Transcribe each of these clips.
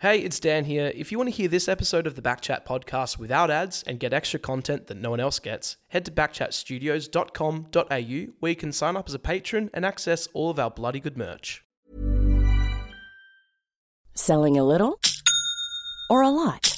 Hey, it's Dan here. If you want to hear this episode of the Backchat podcast without ads and get extra content that no one else gets, head to backchatstudios.com.au where you can sign up as a patron and access all of our bloody good merch. Selling a little or a lot?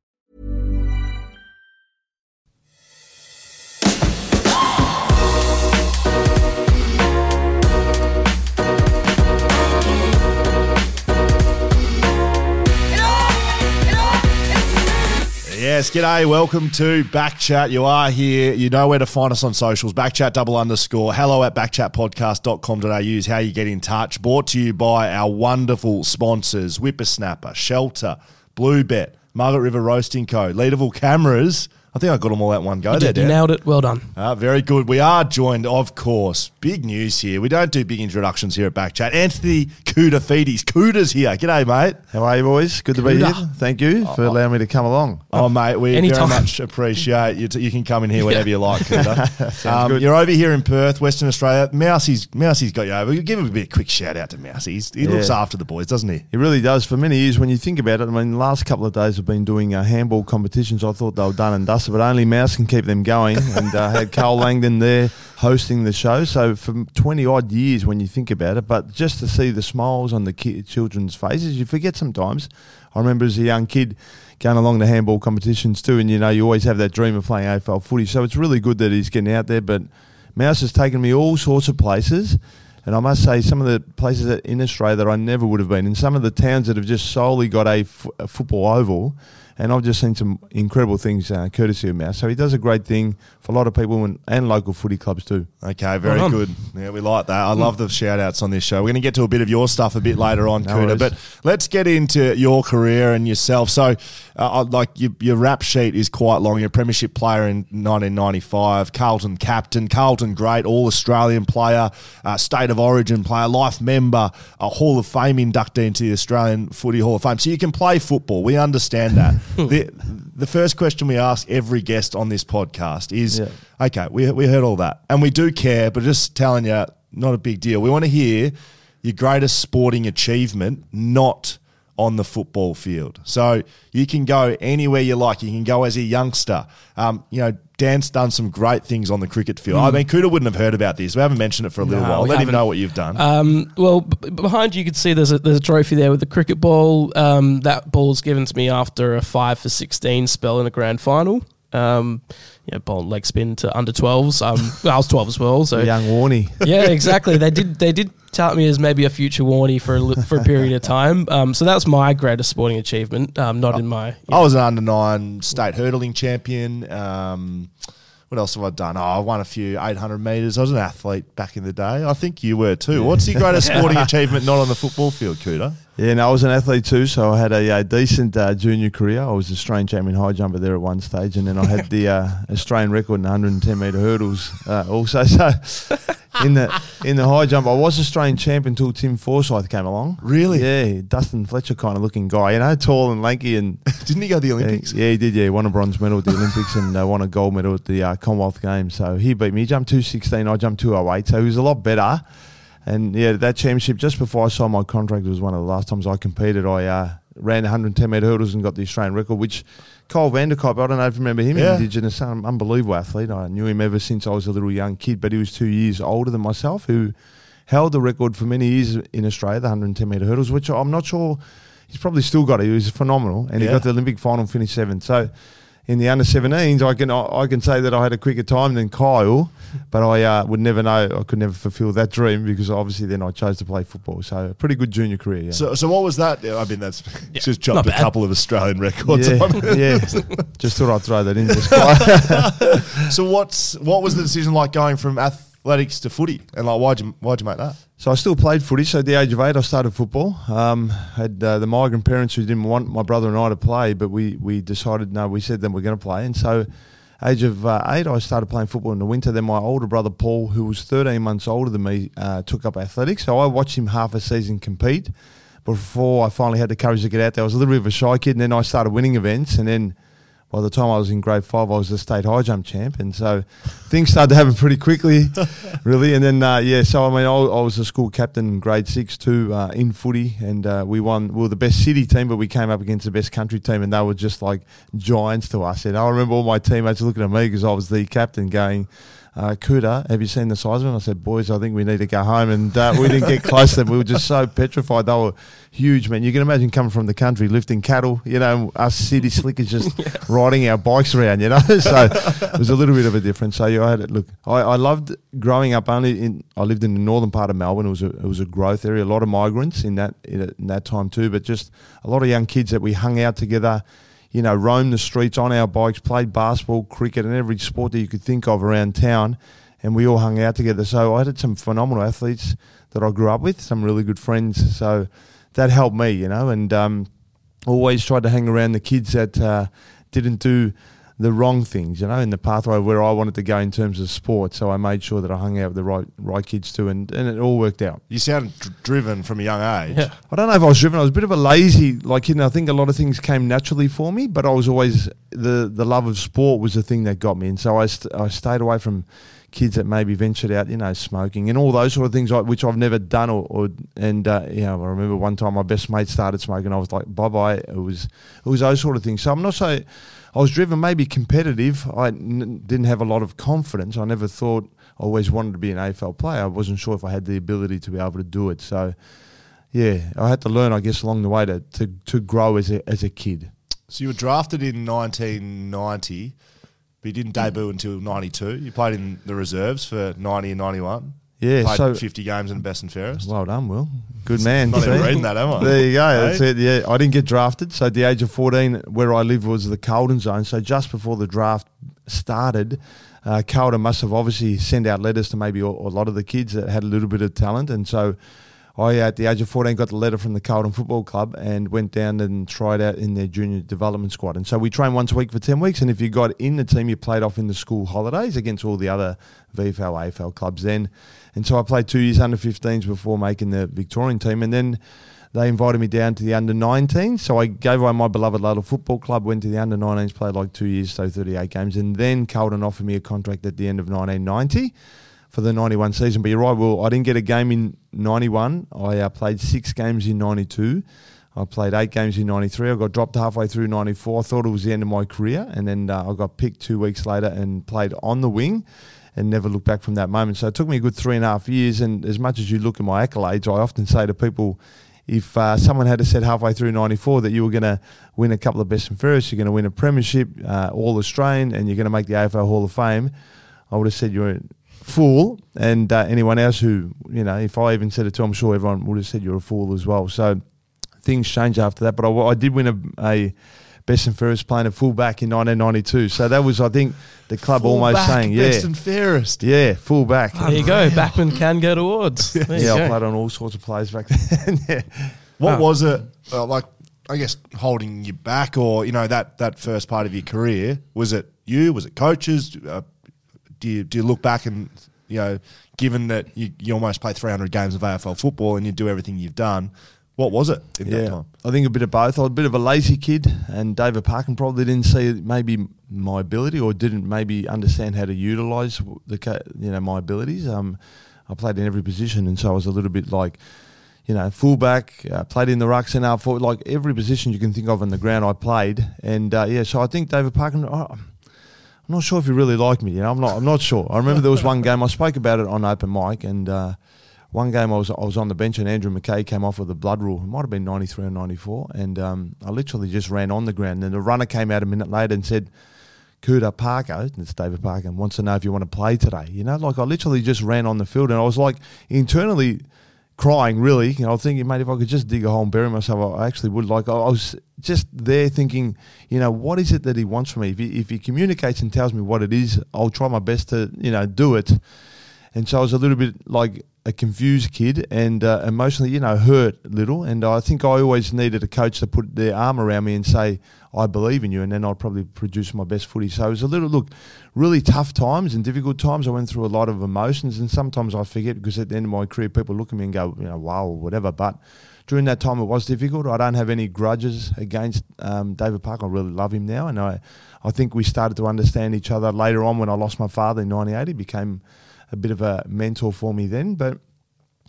Yes, g'day. Welcome to Backchat. You are here. You know where to find us on socials. Backchat double underscore. Hello at backchatpodcast.com.au is how you get in touch. Brought to you by our wonderful sponsors Whippersnapper, Shelter, Bluebet, Margaret River Roasting Co., Leederville Cameras. I think I got them all at one go You there, did, you nailed it. Well done. Ah, very good. We are joined, of course. Big news here. We don't do big introductions here at Backchat. Anthony Cuda Feedes. Kouta's here. G'day, mate. How are you, boys? Good to be Good. here. Thank you for allowing me to come along. Oh, mate, we Anytime. very much appreciate you. you can come in here whenever you like, Kouta. um, good. You're over here in Perth, Western Australia. Mousey's, Mousey's got you over. Give him a bit of quick shout out to Mousey. He's, he looks after the boys, doesn't he? He really does. For many years, when you think about it, I mean, the last couple of days I've been doing uh, handball competitions. I thought they were done and dusted, but only Mouse can keep them going. and uh, had Karl Langdon there hosting the show. So for 20 odd years, when you think about it, but just to see the smiles on the ki- children's faces, you forget sometimes. I remember as a young kid going along to handball competitions too, and you know, you always have that dream of playing AFL footy. So it's really good that he's getting out there. But Mouse has taken me all sorts of places. And I must say, some of the places that in Australia that I never would have been, in some of the towns that have just solely got a, f- a football oval, and I've just seen some incredible things uh, courtesy of Mouse. So he does a great thing for a lot of people and, and local footy clubs too. Okay, very Well good. Yeah, we like that. I love the shout outs on this show. We're going to get to a bit of your stuff a bit later on, No Kouta, but let's get into your career and yourself. So, uh, like your, your rap sheet is quite long. You're a premiership player in 1995, Carlton captain, Carlton great, all Australian player, uh, state of origin player, life member, a Hall of Fame inductee into the Australian Footy Hall of Fame. So you can play football. We understand that. Hmm. the, the first question we ask every guest on this podcast is Yeah. Okay, we, we heard all that. And we do care, but just telling you, not a big deal. We want to hear your greatest sporting achievement, not on the football field. So you can go anywhere you like. You can go as a youngster. Um, you know, Dan's done some great things on the cricket field. I mean, Kouta wouldn't have heard about this. We haven't mentioned it for a little. No, while. Let him haven't. know what you've done. Um, well, b- behind you, you can see there's a, there's a trophy there with the cricket ball. Um, that ball's given to me after a 5 for 16 spell in a grand final. Um, you know, ball leg spin to under 12s. Um, I was 12 as well. So Young Warney. yeah, exactly. They did they did tout me as maybe a future Warney for a, for a period of time. Um, so that's my greatest sporting achievement. Um, not in my I was an under nine state hurdling champion. Um, what else have I done? Oh, I won a few 800 metres. I was an athlete back in the day. I think you were too. What's your greatest sporting achievement not on the football field, Kouta? Yeah, no, I was an athlete too, so I had a, uh decent uh, junior career. I was Australian champion high jumper there at one stage, and then I had the uh, Australian record in 110 metre hurdles uh, also. So in the in the high jump, I was Australian champion until Tim Forsyth came along. Really? Yeah, Dustin Fletcher kind of looking guy, you know, tall and lanky, and Didn't he go to the yeah, Olympics? yeah, he did. Yeah, he won a bronze medal at the Olympics and uh, won a gold medal at the uh, Commonwealth Games. So he beat me. He jumped 216, I jumped 208. So he was a lot better. And yeah, that championship just before I signed my contract was one of the last times I competed. I uh, ran 110 metre hurdles and got the Australian record, which Kyle Vander-Kuyp, I don't know if you remember him, Yeah. Indigenous, um, unbelievable athlete. I knew him ever since I was a little young kid, but he was two years older than myself, who held the record for many years in Australia, the 110 metre hurdles, which I'm not sure he's probably still got it. He was phenomenal, and he got the Olympic final, finished seventh. So in the under 17s, I can I can say that I had a quicker time than Kyle, but I uh, would never know. I could never fulfil that dream because obviously then I chose to play football. So a pretty good junior career. Yeah. So, so what was that? Yeah, I mean, that's just not chopped a couple of Australian records. yeah, yeah. Just thought I'd throw that in. Just quiet. So what's what was the decision like going from athletics to footy, and like why'd you why'd you make that? So I still played footy. So at the age of eight, I started football. Um, had uh, the migrant parents who didn't want my brother and I to play, but we we decided no. We said then we're going to play, and so age of uh, eight, I started playing football in the winter. Then my older brother Paul, who was 13 months older than me, uh, took up athletics. So I watched him half a season compete. Before I finally had the courage to get out there, I was a little bit of a shy kid, and then I started winning events, and then by the time I was in grade five, I was the state high jump champ, and so things started to happen pretty quickly, really. And then, uh, yeah, so I mean, I, I was a school captain in grade six too uh, in footy, and uh, we won. We were the best city team, but we came up against the best country team, and they were just like giants to us. And I remember all my teammates looking at me because I was the captain, going. Uh, Kouta, have you seen the size of them? I said, boys, I think we need to go home. And uh, we didn't get close to them. We were just so petrified. They were huge, man. You can imagine coming from the country, lifting cattle, you know, us city slickers just riding our bikes around, you know. so it was a little bit of a difference. So yeah, I had it. Look, I, I loved growing up only in, I lived in the northern part of Melbourne. It was a, it was a growth area, a lot of migrants in that, in, in that time too, but just a lot of young kids that we hung out together you know, roamed the streets on our bikes, played basketball, cricket, and every sport that you could think of around town. And we all hung out together. So I had some phenomenal athletes that I grew up with, some really good friends. So that helped me, you know, and um, always tried to hang around the kids that uh, didn't do the wrong things, you know, in the pathway where I wanted to go in terms of sport. So I made sure that I hung out with the right right kids too, and, and it all worked out. You sound dr- driven from a young age. Yeah. I don't know if I was driven. I was a bit of a lazy, like you know. I think a lot of things came naturally for me, but I was always the the love of sport was the thing that got me, and so I st- I stayed away from kids that maybe ventured out, you know, smoking and all those sort of things, which I've never done. Or, or and uh, you know, I remember one time my best mate started smoking. I was like, bye bye. It was it was those sort of things. So I'm not so. I was driven, maybe competitive. I n- didn't have a lot of confidence. I never thought I always wanted to be an AFL player. I wasn't sure if I had the ability to be able to do it. So yeah, I had to learn, I guess, along the way to, to, to grow as a as a kid. So you were drafted in 1990, but you didn't debut until 92. You played in the reserves for 90 and 91. Yeah, Played so 50 games in best and fairest. well done, Will. Good man. Not even reading that, am I? There you go. That's it. Yeah, I didn't get drafted. So at the age of 14, where I lived was the Carlton zone. So just before the draft started, uh, Carlton must have obviously sent out letters to maybe a, a lot of the kids that had a little bit of talent. And so I, at the age of 14, got the letter from the Carlton Football Club and went down and tried out in their junior development squad. And so we trained once a week for 10 weeks. And if you got in the team, you played off in the school holidays against all the other VFL, AFL clubs then. And so I played two years under 15s before making the Victorian team. And then they invited me down to the under 19s. So I gave away my beloved Ludlow Football Club, went to the under 19s, played like two years, so 38 games. And then Carlton offered me a contract at the end of 1990 for the 91 season. But you're right, Will, I didn't get a game in 91. I uh, played six games in 92. I played eight games in 93. I got dropped halfway through 94. I thought it was the end of my career. And then uh, I got picked two weeks later and played on the wing and never looked back from that moment. So it took me a good three and a half years. And as much as you look at my accolades, I often say to people, if uh, someone had to said halfway through 94 that you were going to win a couple of best and fairest, you're going to win a premiership, uh, all Australian, and you're going to make the AFL Hall of Fame, I would have said you're fool. And uh, anyone else who, you know, if I even said it to, I'm sure everyone would have said you're a fool as well. So things change after that. But I, I did win a, a best and fairest playing a fullback in 1992. So that was, I think, the club almost Fullback, saying, yeah, Best and fairest. yeah, fullback. There you go. Backman can go to awards. There Yeah, I go. played on all sorts of players back then. yeah. What Oh. was it uh, like? I guess holding you back, or you know that that first part of your career, was it you? Was it coaches? Uh, do you do you look back and you know, given that you, you almost play 300 games of AFL football and you do everything you've done, what was it in that time? I think a bit of both. I was a bit of a lazy kid, and David Parkin probably didn't see maybe my ability or didn't maybe understand how to utilise the you know my abilities. Um, I played in every position, and so I was a little bit like, you know, fullback, uh, played in the ruck centre, for like every position you can think of on the ground, I played. And uh, yeah, so I think David Parkin. Oh, I'm not sure if you really like me. You know, I'm not. I'm not sure. I remember there was one game I spoke about it on open mic, and uh, one game I was I was on the bench, and Andrew McKay came off with a blood rule. It might have been 93 or 94, and um, I literally just ran on the ground. And the runner came out a minute later and said. Kouta Parker, it's David Parker, wants to know if you want to play today. You know, like I literally just ran on the field and I was like internally crying, really. You know, I was thinking, mate, if I could just dig a hole and bury myself, I actually would. Like, I was just there thinking, you know, what is it that he wants from me? If he, if he communicates and tells me what it is, I'll try my best to, you know, do it. And so I was a little bit like a confused kid and uh, emotionally, you know, hurt a little. And I think I always needed a coach to put their arm around me and say, I believe in you. And then I'd probably produce my best footy. So it was a little, look, really tough times and difficult times. I went through a lot of emotions. And sometimes I forget because at the end of my career, people look at me and go, you know, wow, or whatever. But during that time, it was difficult. I don't have any grudges against um, David Park. I really love him now. And I, I think we started to understand each other later on when I lost my father in 98. He became a bit of a mentor for me then. But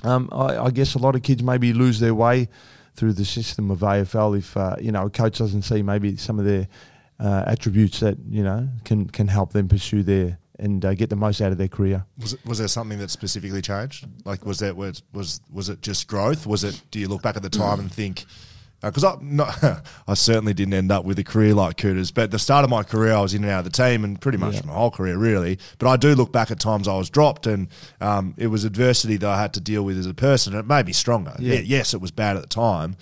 um, I, I, guess a lot of kids maybe lose their way through the system of AFL if uh, you know a coach doesn't see maybe some of their uh, attributes that you know can can help them pursue their and uh, get the most out of their career. Was, was there something that specifically changed? Like was that was was was it just growth? Was it? Do you look back at the time and think? Because uh, I not, I certainly didn't end up with a career like Kouta's. But at the start of my career, I was in and out of the team, and pretty much yeah. my whole career, really. But I do look back at times I was dropped, and um, it was adversity that I had to deal with as a person. And it made me stronger. Yeah. yes, it was bad at the time,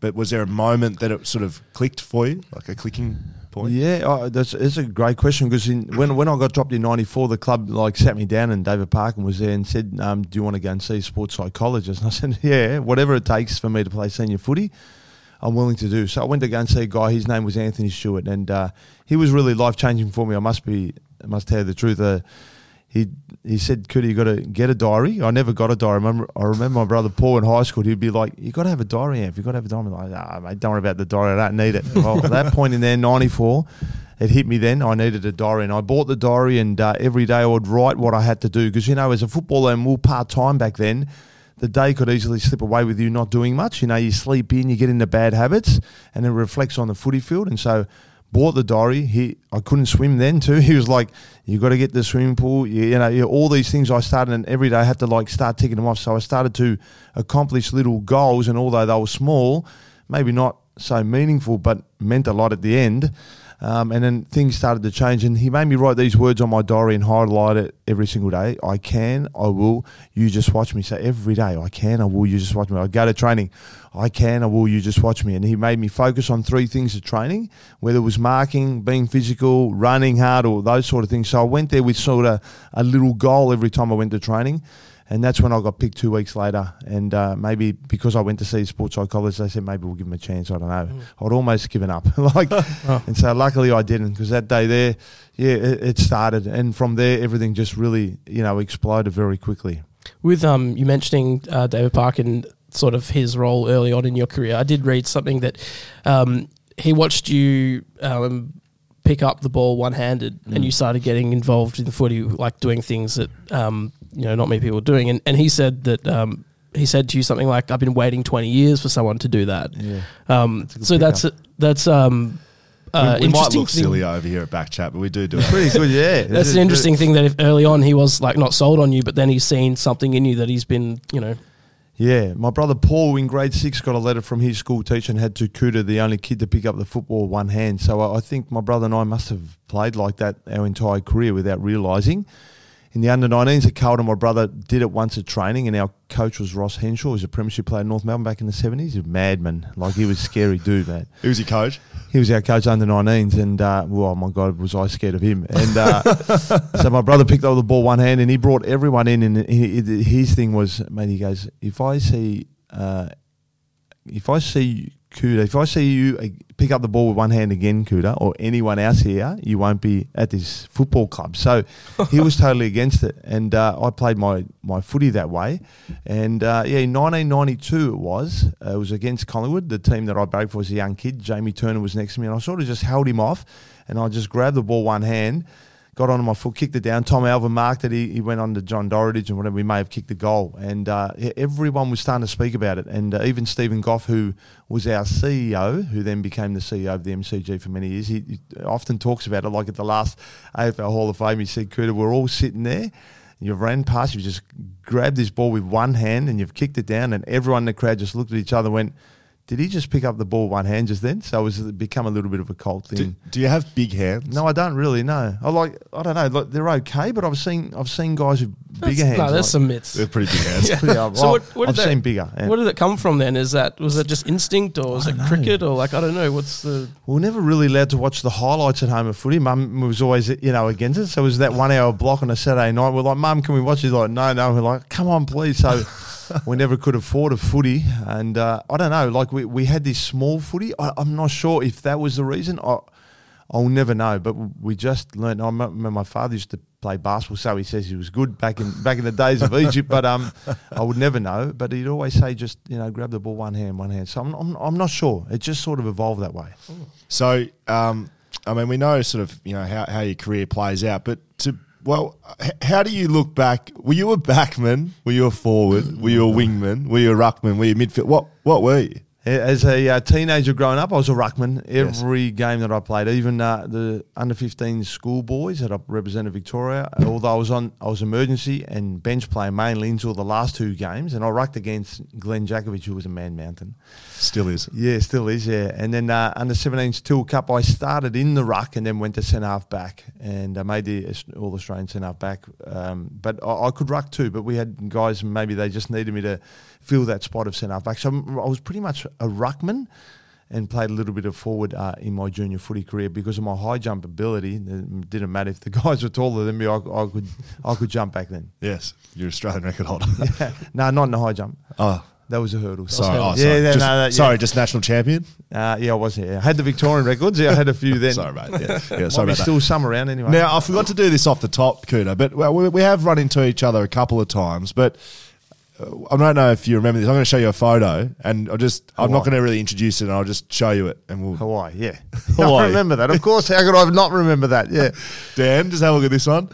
but was there a moment that it sort of clicked for you, like a clicking point? Yeah, that's it's a great question because when when I got dropped in '94, the club like sat me down and David Parkin was there and said, um, "Do you want to go and see a sports psychologist?" And I said, "Yeah, whatever it takes for me to play senior footy." I'm willing to do. So I went to go and see a guy. His name was Anthony Stewart, and uh, he was really life changing for me. I must be, I must tell you the truth. Uh, he he said, "Could you got to get a diary?" I never got a diary. I remember, I remember my brother Paul in high school. He'd be like, "You got to have a diary, Amp. You got to have a diary." I'm like, "Ah, mate, don't worry about the diary. I don't need it." Well, at that point in there, '94, it hit me. Then I needed a diary, and I bought the diary. And uh, every day I would write what I had to do because you know, as a footballer, and we are part time back then the day could easily slip away with you not doing much. You know, you sleep in, you get into bad habits, and it reflects on the footy field. And so, bought the diary. He, I couldn't swim then too. He was like, "You got to get the swimming pool." You, you know, you, all these things I started, and every day I had to like start ticking them off. So I started to accomplish little goals, and although they were small, maybe not so meaningful, but meant a lot at the end. Um, and then things started to change, and he made me write these words on my diary and highlight it every single day. I can, I will, you just watch me. So every day, I can, I will, you just watch me. I go to training, I can, I will, you just watch me. And he made me focus on three things of training, whether it was marking, being physical, running hard, or those sort of things. So I went there with sort of a little goal every time I went to training and that's when I got picked two weeks later. And uh, maybe because I went to see a sports psychologist, they said maybe we'll give him a chance. I don't know. Mm. I'd almost given up, like, oh. and so luckily I didn't because that day there, yeah, it, it, started, and from there everything just really, you know, exploded very quickly. With um, you mentioning uh, David and sort of his role early on in your career, I did read something that um, he watched you. Um, pick up the ball one handed, mm. and you started getting involved in the footy, like doing things that um, you know not many people are doing. And, and he said that um, he said to you something like, "I've been waiting twenty years for someone to do that." Yeah. Um, that's so that's that's um. Uh, we, we might look thing. silly over here at back chat, but we do do it. Pretty good, yeah. That's an interesting thing that if early on he was like not sold on you, but then he's seen something in you that he's been, you know, yeah, my brother Paul in grade six got a letter from his school teacher and had to Kouta, the only kid to pick up the football one hand. So I think my brother and I must have played like that our entire career without realising in the under 19s at Carlton, my brother did it once at training, and our coach was Ross Henshaw, who's a premiership player in North Melbourne back in the 70s. He's a madman. Like, he was a scary dude, man. Who was your coach? He was our coach under 19s, and, uh, well, oh my God, was I scared of him. And uh, so my brother picked up the ball one hand, and he brought everyone in, and he, his thing was, mate, he goes, if I see. Uh, if I see Kouta, if I see you uh, pick up the ball with one hand again, Kouta, or anyone else here, you won't be at this football club. So he was totally against it, and uh, I played my, my footy that way. And uh, yeah, in 1992 it was. Uh, it was against Collingwood. The team that I played for was a young kid. Jamie Turner was next to me, and I sort of just held him off, and I just grabbed the ball one hand got onto my foot, kicked it down. Tom Alvin marked it. He, he went on to John Doritage and whatever. We may have kicked the goal, and uh, everyone was starting to speak about it. And uh, even Stephen Gough, who was our CEO, who then became the CEO of the MCG for many years, he, he often talks about it. Like at the last AFL Hall of Fame, he said, "Kouta, we're all sitting there." You've ran past, you've just grabbed this ball with one hand and you've kicked it down, and everyone in the crowd just looked at each other and went, Did he just pick up the ball with one hand just then? So it was become a little bit of a cult thing. Do, do you have big hands? No, I don't really. No, I like. I don't know. Like, they're okay, but I've seen. I've seen guys with bigger hands. No, there's like- some myths. They're pretty big hands. Yeah. Pretty- I've- So what, what I've that- seen bigger. yeah. Where did it come from then? Is that was it just instinct or was it know. cricket or like I don't know what's the We were never really allowed to watch the highlights at home of footy. Mum was always, you know, against it. So it was that one hour block on a Saturday night. We're like, Mum, can we watch? She's like, No, no. We're like, Come on, please. So we never could afford a footy. And uh, I don't know, like we, we had this small footy. I, I'm not sure if that was the reason. I, I'll never know. But we just learned. I remember my father used to play basketball, so he says he was good back in back in the days of Egypt. But um, I would never know. But he'd always say, just you know, grab the ball one hand, one hand. So I'm, I'm, I'm not sure. It just sort of evolved that way. So, um, I mean, we know sort of you know how, how your career plays out, but to well, h- how do you look back? Were you a backman? Were you a forward? Were you a wingman? Were you a ruckman? Were you midfield? What what were you? As a uh, teenager growing up, I was a ruckman. Every game that I played, even uh, the under 15 schoolboys that I represented Victoria, although I was on, I was emergency and bench player mainly until the last two games, and I rucked against Glenn Jakovic, who was a man mountain. Still is. Yeah, still is. Yeah, and then uh, under 17s Teal Cup, I started in the ruck and then went to centre half back and uh, made the All Australian centre half back. Um, but I, I could ruck too. But we had guys maybe they just needed me to fill that spot of centre half back. So I was pretty much a ruckman. And played a little bit of forward uh, in my junior footy career because of my high jump ability. It didn't matter if the guys were taller than me; I, I could, I could jump back then. Yes, you're Australian record holder. no, not in the high jump. oh, That was a hurdle. sorry. Oh, sorry. yeah, just, no, that- yeah. sorry, just national champion. Uh, yeah, I was here. I had the Victorian records. Yeah, I had a few then. Sorry, mate. Yeah, yeah Might sorry be about that. still some around anyway. Now, I forgot to do this off the top, Kouta, but well, we, we have run into each other a couple of times. But uh, I don't know if you remember this. I'm going to show you a photo, and I'll just I'm not going to really introduce it, and I'll just show you it, and we'll. Hawaii, yeah. Hawaii. I remember that. Of course, how could I not remember that? Yeah. Dan, just have a look at this one.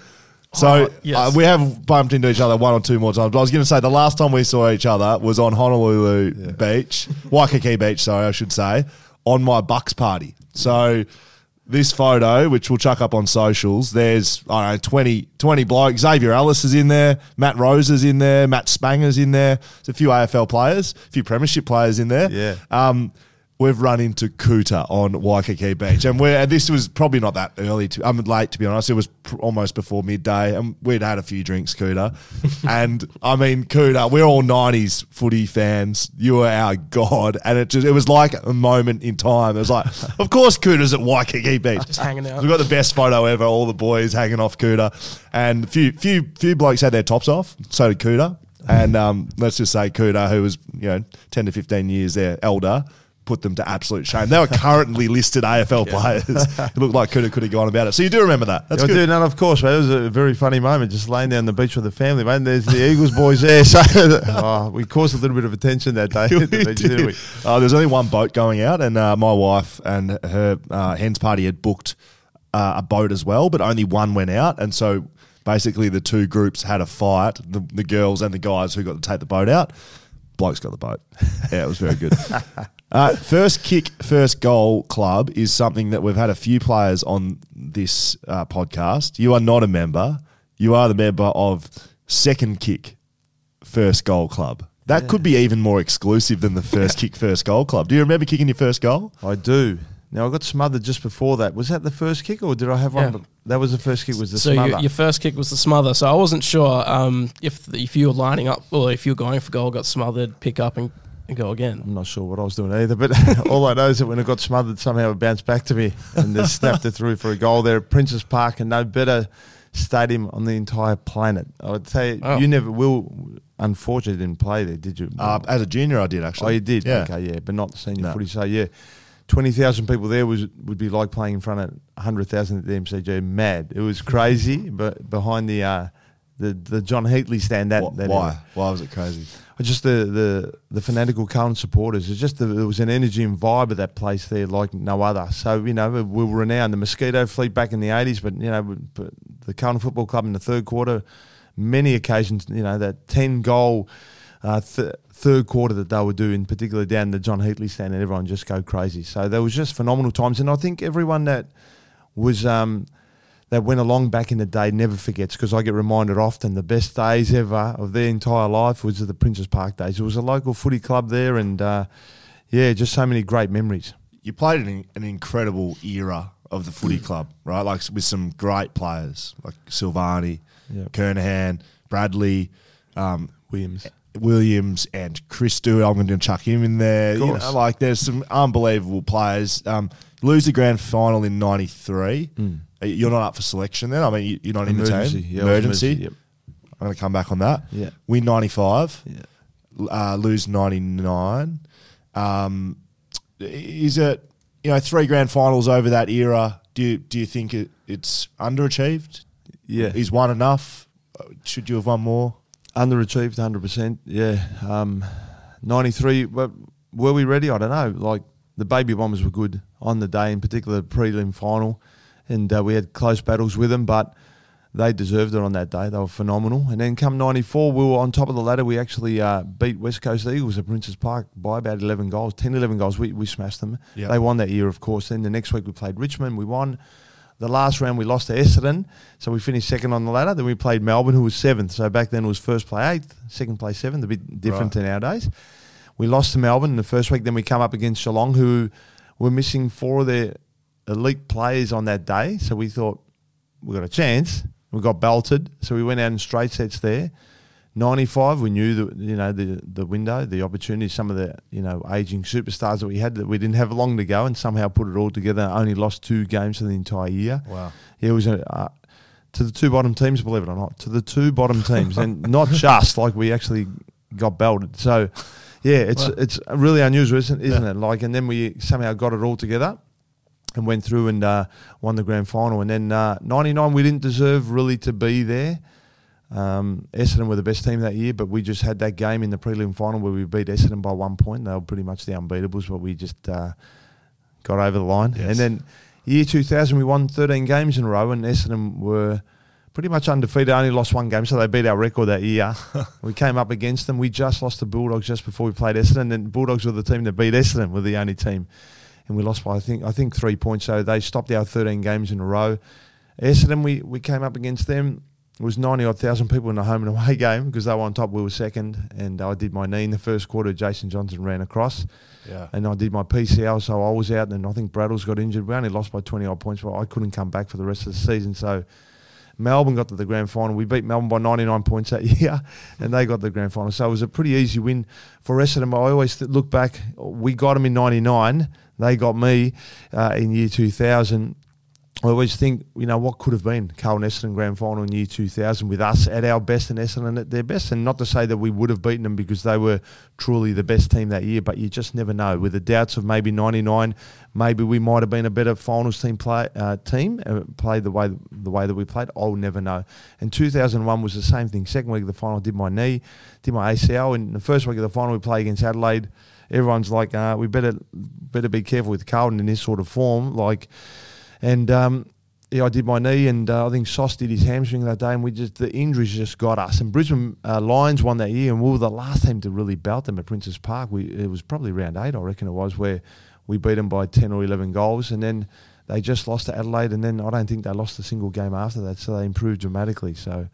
So Oh, yes. uh, we have bumped into each other one or two more times. But I was going to say the last time we saw each other was on Honolulu Beach, Waikiki Beach. Sorry, I should say, on my Bucks party. So this photo, which we'll chuck up on socials, there's I don't know 20, 20 blokes. Xavier Ellis is in there, Matt Rose is in there, Matt Spangher's in there. There's a few AFL players, a few Premiership players in there. Yeah. Um, we've run into Kouta on Waikiki Beach, and we're and this was probably not that early. To, I'm late to be honest. It was pr- almost before midday, and we'd had a few drinks, Kouta. and I mean, Kouta, we're all '90s footy fans. You were our god, and it just it was like a moment in time. It was like, of course, Kouta's at Waikiki Beach, Just hanging out. We've got the best photo ever. All the boys hanging off Kouta, and a few few few blokes had their tops off. So did Kouta. And um, let's just say Kouta, who was you know ten to fifteen years their elder, put them to absolute shame. They were currently listed AFL players. It looked like Kouta could have gone about it. So you do remember that? That's I good. do, and of course, mate, it was a very funny moment just laying down the beach with the family, mate. And there's the Eagles boys there. So oh, we caused a little bit of attention that day. the beach, did. didn't we? Uh, there's only one boat going out, and uh, my wife and her uh, hens party had booked uh, a boat as well, but only one went out, and so basically the two groups had a fight: the, the girls and the guys who got to take the boat out. Blokes got the boat. Yeah, it was very good. Uh, first kick, first goal club is something that we've had a few players on this uh, podcast. You are not a member. You are the member of Second Kick, First Goal Club. That could be even more exclusive than the First Kick, First Goal Club. Do you remember kicking your first goal? I do. Now I got smothered just before that. Was that the first kick, or did I have one? Yeah. That was the first kick. Was the so smother? your, your first kick was the smother. So I wasn't sure um, if if you were lining up or if you were going for goal, got smothered, pick up and, and go again. I'm not sure what I was doing either, but all I know is that when it got smothered, somehow it bounced back to me and they snapped it through for a goal there at Princess Park, and no better stadium on the entire planet. I would say Oh. you never will. Unfortunately, didn't play there, did you? Uh, as a junior, I did actually. oh, you did. Yeah. Okay, yeah, but not the senior No. footy. So yeah, twenty thousand people there was would be like playing in front of hundred thousand at the MCG. Mad. It was crazy, but behind the. Uh, the the John Heatley stand. That, Wh- that why? Why was it crazy? Just the, the, the fanatical Carlton supporters. It's just the, there was an energy and vibe of that place there like no other. So you know we were renowned. The Mosquito Fleet back in the eighties, but you know but the Carlton Football Club in the third quarter, many occasions you know that ten goal. Uh, th- third quarter that they would do, in particular down the John Heatley stand, and everyone just go crazy. So there was just phenomenal times, and I think everyone that was um, that went along back in the day never forgets because I get reminded often the best days ever of their entire life was the Princes Park days. It was a local footy club there, and uh, yeah, just so many great memories. You played in an incredible era of the footy club, right? Like with some great players like Silvagni, Yeah. Kernahan, Bradley, um, Williams. Williams, and Chris Stewart. I'm going to chuck him in there. You know, like there's some unbelievable players. Um, lose the grand final in '93. You're not up for selection then. I mean, you- you're not in the. Team. Yeah, emergency. emergency, yep. I'm going to come back on that. Yeah. Win 95. Yeah. Uh, lose 99. Um, is it, you know, three grand finals over that era? Do you, do you think it, it's underachieved? Yeah. Is one enough? Uh, Should you have won more? Underachieved, hundred percent. Yeah, um, ninety three. But were we ready? I don't know. Like the baby bombers were good on the day, in particular the prelim final, and uh, we had close battles with them, but they deserved it on that day. They were phenomenal. And then come ninety four, we were on top of the ladder. We actually uh, beat West Coast Eagles at Princes Park by about eleven goals, 10, 11 goals. We we smashed them. Yeah. They won that year, of course. Then the next week we played Richmond. We won. The last round we lost to Essendon, so we finished second on the ladder. Then we played Melbourne, who was seventh. So back then it was first play eighth, second play seventh, a bit different Right. to nowadays. We lost to Melbourne in the first week. Then we come up against Geelong, who were missing four of their elite players on that day. So we thought we got a chance. We got belted, so we went out in straight sets there. 95, we knew that you know the the window, the opportunity, some of the you know aging superstars that we had that we didn't have long to go, and somehow put it all together. Only lost two games for the entire year. Wow. Yeah, it was a, uh, to the two bottom teams, believe it or not, to the two bottom teams, and not just like we actually got belted. So, yeah, it's it's really unusual, isn't, isn't it? Like, and then we somehow got it all together and went through and uh, won the grand final. And then uh, '99, we didn't deserve really to be there. Um, Essendon were the best team that year, but we just had that game in the prelim final where we beat Essendon by one point. They were pretty much the unbeatables, but we just uh, got over the line. Yes. And then year 2000, we won 13 games in a row, and Essendon were pretty much undefeated. Only lost one game, so they beat our record that year. we came up against them. We just lost to Bulldogs just before we played Essendon, and the Bulldogs were the team that beat Essendon. Were the only team, and we lost by I think I think three points. So they stopped our 13 games in a row. Essendon, we we came up against them. It was 90 odd thousand people in the home and away game because they were on top. We were second, and I did my knee in the first quarter. Jason Johnson ran across Yeah. and I did my PCL, so I was out, and I think Braddles got injured. We only lost by 20 odd points, but I couldn't come back for the rest of the season. So Melbourne got to the grand final. We beat Melbourne by 99 points that year, and they got the grand final. So it was a pretty easy win for Essendon. I always look back, we got them in 99, they got me uh, in year 2000. I always think, you know, what could have been Carlton Essendon grand final in year 2000 with us at our best and Essendon at their best. And not to say that we would have beaten them because they were truly the best team that year, but you just never know. With the doubts of maybe 99, maybe we might have been a better finals team play uh, team, uh, played the way the way that we played. I'll never know. And 2001 was the same thing. Second week of the final, did my knee, did my ACL. And the first week of the final, we play against Adelaide. Everyone's like, uh, we better better be careful with Carlton in this sort of form. Like, and um, yeah, I did my knee, and uh, I think Sauce did his hamstring that day, and we just the injuries just got us. And Brisbane uh, Lions won that year, and we were the last team to really belt them at Princes Park. We it was probably round eight, I reckon it was, where we beat them by ten or eleven goals, and then they just lost to Adelaide, and then I don't think they lost a single game after that, so they improved dramatically. So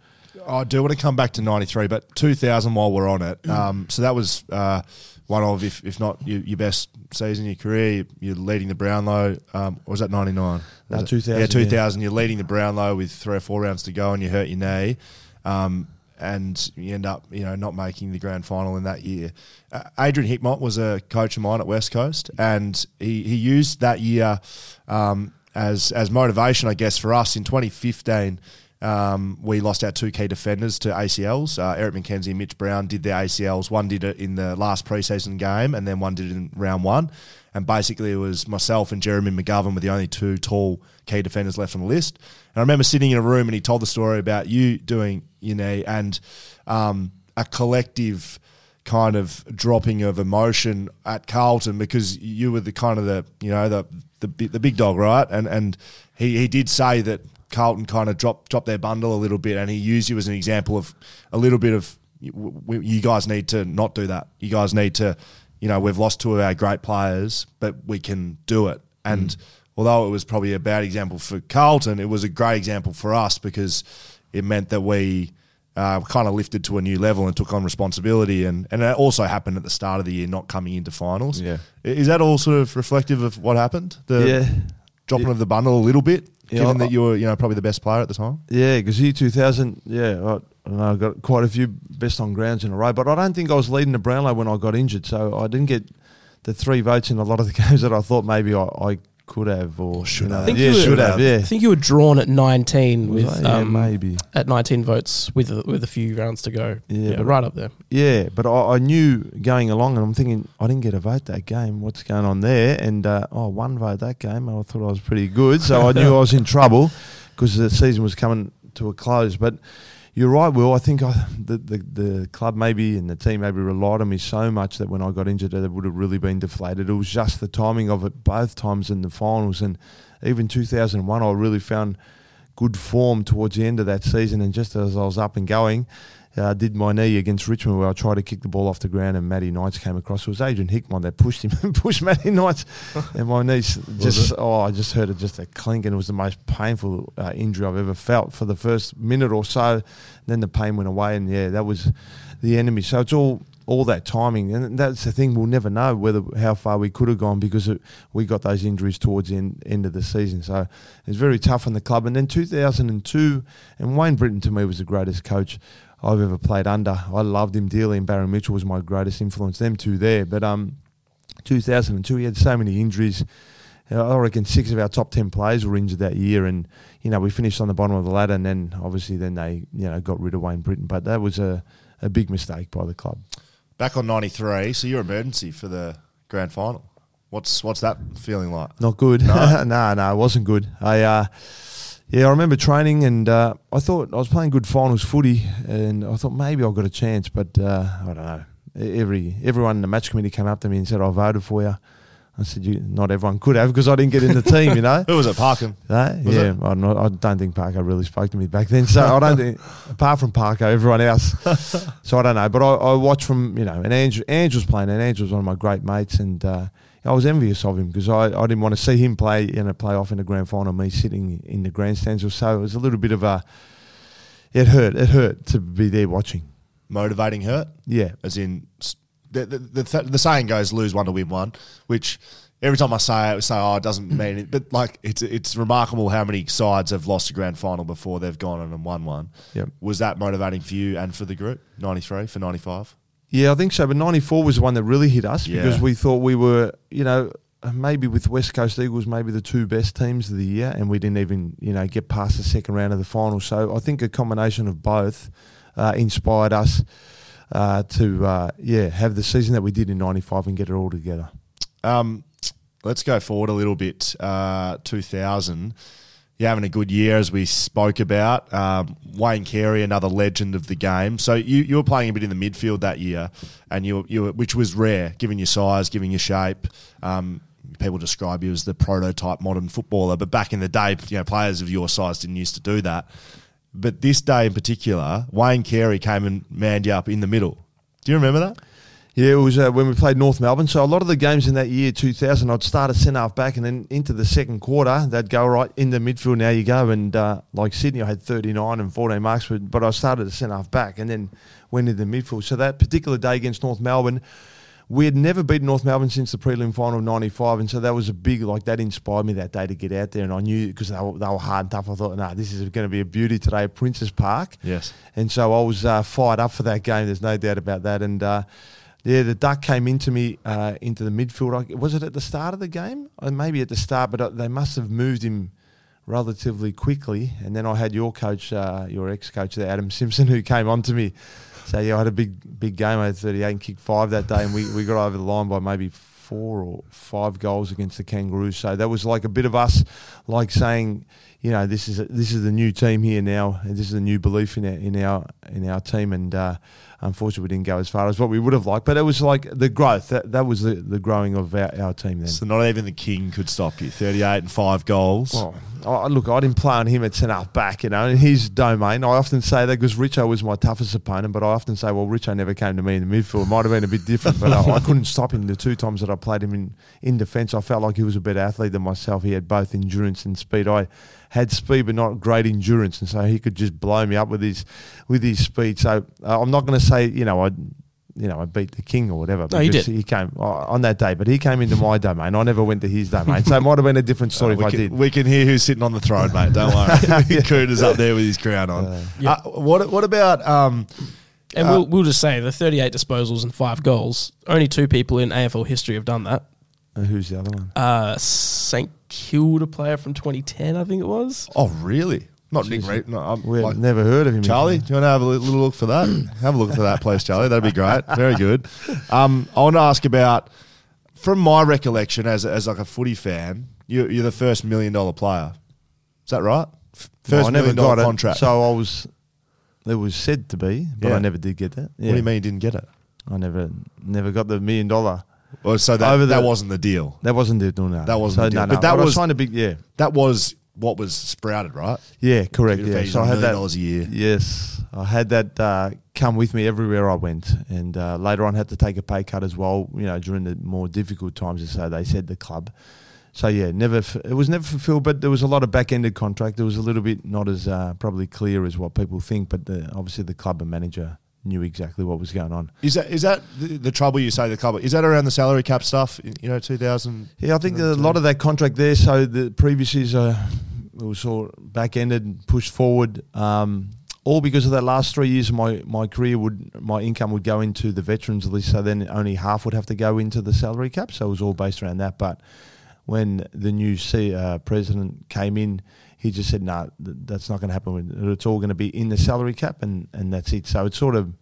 I do want to come back to 93, but 2000 while we're on it. Um, so that was uh, one of, if, if not your, your best season in your career. You're leading the Brownlow. Um, or was that 99? No, Was it? 2000, Yeah, 2000. You're leading the Brownlow with three or four rounds to go and you hurt your knee. Um, and you end up, you know, not making the grand final in that year. Uh, Adrian Hickmott was a coach of mine at West Coast, and he, he used that year um, as as motivation, I guess, for us in 2015 um, we lost our two key defenders to ACLs. Uh, Eric McKenzie and Mitch Brown did their ACLs. One did it in the last preseason game, and then one did it in round one. And basically, it was myself and Jeremy McGovern were the only two tall key defenders left on the list. And I remember sitting in a room, and he told the story about you doing you know and um, a collective kind of dropping of emotion at Carlton because you were the kind of the you know the the, the big dog, right? And and he, he did say that Carlton kind of dropped dropped their bundle a little bit, and he used you as an example of a little bit of you, guys need to not do that. You guys need to, you know, we've lost two of our great players, but we can do it. And mm. although it was probably a bad example for Carlton, it was a great example for us because it meant that we. Uh, kind of lifted to a new level and took on responsibility, and, and it also happened at the start of the year, not coming into finals. Yeah, is that all sort of reflective of what happened? The yeah, dropping of the bundle a little bit yeah, given I, that you were, you know, probably the best player at the time. Yeah, because year 2000, yeah, I, I, got quite a few best on grounds in a row, but I don't think I was leading the Brownlow when I got injured, so I didn't get the three votes in a lot of the games that I thought maybe I, I could have or should have. I think yeah, were, should have. Yeah, I think you were drawn at nineteen with yeah, um, maybe at nineteen votes with a, with a few rounds to go. Yeah, yeah right up there. Yeah, but I, I, knew going along, and I'm thinking I didn't get a vote that game. What's going on there? And uh, oh, one vote that game. I thought I was pretty good, so I knew I was in trouble because the season was coming to a close. But you're right, Will. I think I, the, the the club maybe and the team maybe relied on me so much that when I got injured, it would have really been deflated. It was just the timing of it both times in the finals, and even 2001, I really found good form towards the end of that season. And just as I was up and going, uh, did my knee against Richmond where I tried to kick the ball off the ground and Matty Knights came across. It was Adrian Hickmott that pushed him and pushed Matty Knights. and my knee just, oh, I just heard it just a clink and it was the most painful uh, injury I've ever felt for the first minute or so. Then the pain went away and yeah, that was the enemy. So it's all all that timing, and that's the thing. We'll never know whether how far we could have gone because it, we got those injuries towards the end, end of the season. So it's very tough on the club. And then 2002, and Wayne Brittain to me was the greatest coach I've ever played under. I loved him dearly, and Barry Mitchell was my greatest influence. Them two there, but um, 2002 he had so many injuries. I reckon six of our top ten players were injured that year, and you know we finished on the bottom of the ladder, and then obviously then they you know got rid of Wayne Brittain, but that was a, a big mistake by the club. Back on '93, so your emergency for the grand final. What's what's that feeling like? Not good. No, no, no, it wasn't good. I. Uh, yeah, I remember training, and uh, I thought I was playing good finals footy, and I thought maybe I got a chance, but uh, I don't know. Every everyone in the match committee came up to me and said, "I voted for you." I said, "You not everyone could have because I didn't get in the team." You know, who was it? Parkham. Uh, yeah, I don't, I don't think Parker really spoke to me back then. So I don't think, apart from Parker, everyone else. so I don't know, but I, I watched from you know, and Andrew, Andrew was playing, and Andrew was one of my great mates, and uh, I was envious of him because I, I didn't want to see him play in a playoff in a grand final. Me sitting in the grandstands or so. It was a little bit of a. It hurt. It hurt to be there watching. Motivating hurt. Yeah. As in, the the, the, the saying goes, "Lose one to win one," which every time I say it, I say, "Oh, it doesn't mean it." But like, it's it's remarkable how many sides have lost a grand final before they've gone on and won one. Yep. Was that motivating for you and for the group? Ninety three for ninety five. Yeah, I think so. But 94 was the one that really hit us yeah. because we thought we were, you know, maybe with West Coast Eagles, maybe the two best teams of the year, and we didn't even, you know, get past the second round of the final. So I think a combination of both uh, inspired us uh, to, uh, yeah, have the season that we did in 95 and get it all together. Um, let's go forward a little bit. Uh, 2000 you're having a good year, as we spoke about. Um, Wayne Carey, another legend of the game. So you, you were playing a bit in the midfield that year, and you, you were, which was rare, given your size, given your shape. Um, people describe you as the prototype modern footballer, but back in the day, you know, players of your size didn't used to do that. But this day in particular, Wayne Carey came and manned you up in the middle. Do you remember that? Yeah, it was uh, when we played North Melbourne. So a lot of the games in that year, 2000, I'd start at centre half back, and then into the second quarter, they'd go right in the midfield. Now you go, and uh, like Sydney, I had 39 and 14 marks, but, but I started at centre half back, and then went into the midfield. So that particular day against North Melbourne, we had never beaten North Melbourne since the prelim final of '95, and so that was a big like that inspired me that day to get out there. And I knew because they were, they were hard and tough. I thought, no, nah, this is going to be a beauty today at Princes Park. Yes, and so I was uh, fired up for that game. There's no doubt about that, and. Yeah, the duck came into me uh, into the midfield. Was it at the start of the game? Or uh, maybe at the start, but uh, they must have moved him relatively quickly. And then I had your coach, uh, your ex-coach, Adam Simpson, who came on to me. So yeah, I had a big big game. I had 38 and kicked five that day, and we, we got over the line by maybe four or five goals against the Kangaroos. So that was like a bit of us, like saying, you know, this is a, this is the new team here now, and this is a new belief in our in our in our team. And uh, unfortunately, we didn't go as far as what we would have liked. But it was like the growth that that was the, the growing of our, our team then. So not even the king could stop you. 38 and five goals. Oh, I, look, I didn't play on him at centre back, you know, in his domain. I often say that because Richo was my toughest opponent, but I often say, well, Richo never came to me in the midfield. It might have been a bit different, but I, I, couldn't stop him the two times that I played him in, in defence. I felt like he was a better athlete than myself. He had both endurance and speed. I had speed, but not great endurance, and so he could just blow me up with his with his speed. So uh, I'm not going to say, you know, I you know, I beat the king or whatever. No, he did. He came oh, on that day, but he came into my domain. I never went to his domain, so it might have been a different story Uh, we if can, I did. We can hear who's sitting on the throne, mate. Don't worry. Kouta's up there with his crown on. Uh, what What about um, And we'll, we'll just say the 38 disposals and five goals. Only two people in AFL history have done that. Uh, who's the other one? Uh, St Kilda player from 2010, I think it was. Oh, really? Not Nick Reed. No, I'm We've like- never heard of him. Charlie, do you want to have a little look for that? have a look for that, please, Charlie. That'd be great. Very good. Um, I want to ask about, from my recollection as, as like a footy fan, you, you're the first million dollar player. Is that right? F- No, First I never million dollar got it. contract. So I was. It was said to be, but Yeah. I never did get that. What do you mean you didn't get it? I never, never got the million dollar. Well, so that, Over that wasn't the deal. That wasn't the no, no. That wasn't so, the deal. No, no. But that I was- trying to big. Yeah, That was what was sprouted, right? yeah, correct. Yeah, so I a had million that. dollars a year. Yes, I had that uh, come with me everywhere I went, and uh, later on had to take a pay cut as well. You know, during the more difficult times, so they said the club. So yeah, never. F- it was never fulfilled, but there was a lot of back-ended contract. It was a little bit not as uh, probably clear as what people think, but the, obviously the club and manager knew exactly what was going on. Is that is that the, the trouble you say the club? Is that around the salary cap stuff? You know, two thousand. Yeah, I think a lot of that contract there. So the previous years uh, it was sort of back ended and pushed forward. Um, all because of that last three years of my, my career would my income would go into the veterans list, so then only half would have to go into the salary cap. So it was all based around that. But when the new C, uh, president came in, he just said, "No, th- that's not going to happen. It's all going to be in the salary cap, and, and that's it." So it's sort of,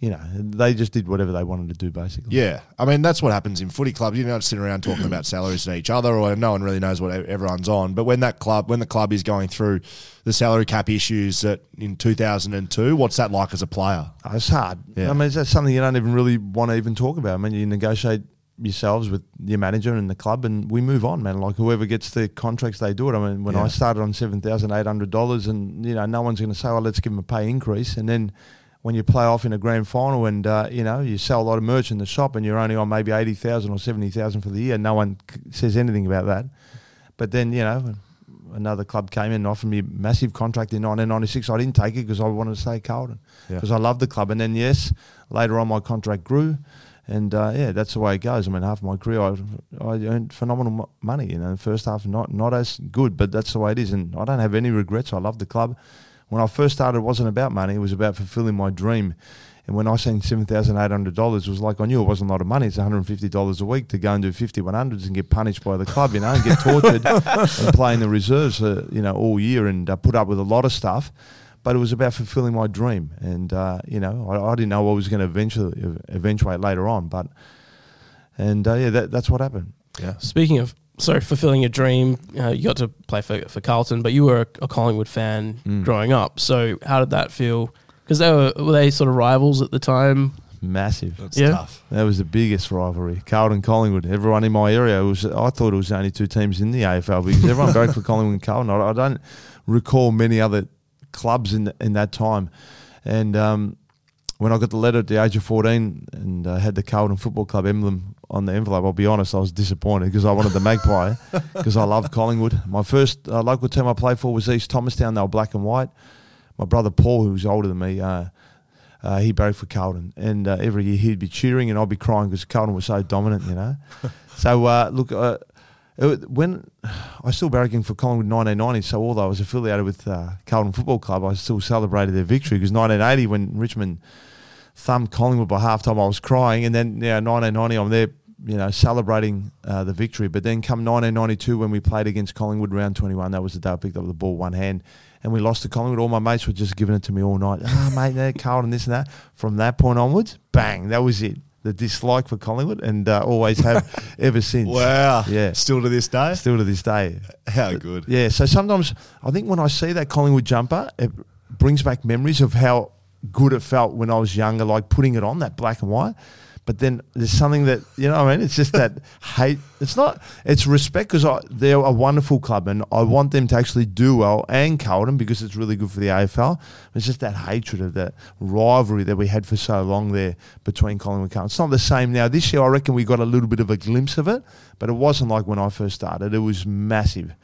you know, they just did whatever they wanted to do, basically. Yeah, I mean that's what happens in footy clubs. You don't sit around talking about salaries to each other, or no one really knows what everyone's on. But when that club, when the club is going through the salary cap issues that in two thousand and two, what's that like as a player? Oh, It's hard. Yeah. I mean, that's something you don't even really want to even talk about. I mean, you negotiate yourselves with your manager and the club, and we move on, man. Like whoever gets the contracts, they do it. I mean, when Yeah. I started on seven thousand eight hundred dollars, and you know, no one's going to say, "Oh, let's give them a pay increase," and then. When you play off in a grand final and uh, you know you sell a lot of merch in the shop and you're only on maybe eighty thousand or seventy thousand for the year, no one c- says anything about that. But then you know another club came in and offered me a massive contract in 1996. I didn't take it because I wanted to stay Carlton Yeah. because I love the club. And then yes, later on my contract grew, and uh, yeah, that's the way it goes. I mean, half my career I, I earned phenomenal mo- money. You know, the first half not not as good, but that's the way it is. And I don't have any regrets. I love the club. When I first started, it wasn't about money. It was about fulfilling my dream. And when I seen seven thousand eight hundred dollars, it was like I knew it wasn't a lot of money. It's one hundred and fifty dollars a week to go and do fifty one hundreds and get punished by the club, you know, and get tortured and play in the reserves, uh, you know, all year and uh, put up with a lot of stuff. But it was about fulfilling my dream, and uh, you know, I, I didn't know what was going to eventually eventuate later on, but and uh, yeah, that, that's what happened. Yeah, Speaking of, sorry, fulfilling your dream, uh, you got to play for, for Carlton, but you were a, a Collingwood fan Mm. growing up. So how did that feel? Because they were, were they sort of rivals at the time? Massive. that's Yeah. tough. That was the biggest rivalry. Carlton, Collingwood. Everyone in my area was. I thought it was the only two teams in the AFL because everyone voted for Collingwood and Carlton. I, I don't recall many other clubs in in that time. And um, when I got the letter at the age of fourteen and uh, had the Carlton Football Club emblem on the envelope, I'll be honest, I was disappointed because I wanted the Magpie because I loved Collingwood. My first uh, local team I played for was East Thomastown. They were black and white. My brother Paul, who was older than me. Uh, uh, he barracked for Carlton, and uh, every year he'd be cheering, and I'd be crying because Carlton was so dominant, you know. so uh, look, uh, when I was still barracking for Collingwood in 1990, so although I was affiliated with uh, Carlton Football Club, I still celebrated their victory because 1980 when Richmond thumped Collingwood by halftime, I was crying, and then yeah, 1990 I'm there you know, celebrating uh, the victory. But then come 1992 when we played against Collingwood round 21, that was the day I picked up the ball one hand and we lost to Collingwood. All my mates were just giving it to me all night. Ah, oh, mate, there, Carlton, this and that. From that point onwards, bang, that was it. The dislike for Collingwood, and uh, always have ever since. Wow. Yeah. Still to this day? Still to this day. How good. Yeah. So sometimes I think when I see that Collingwood jumper, it brings back memories of how good it felt when I was younger, like putting it on that black and white. But then there's something that you know. I mean, it's just that hate. It's not. It's respect because they're a wonderful club, and I want them to actually do well and Carlton because it's really good for the AFL. It's just that hatred of that rivalry that we had for so long there between Collingwood and Carlton. It's not the same now. This year, I reckon we got a little bit of a glimpse of it, but it wasn't like when I first started. It was massive.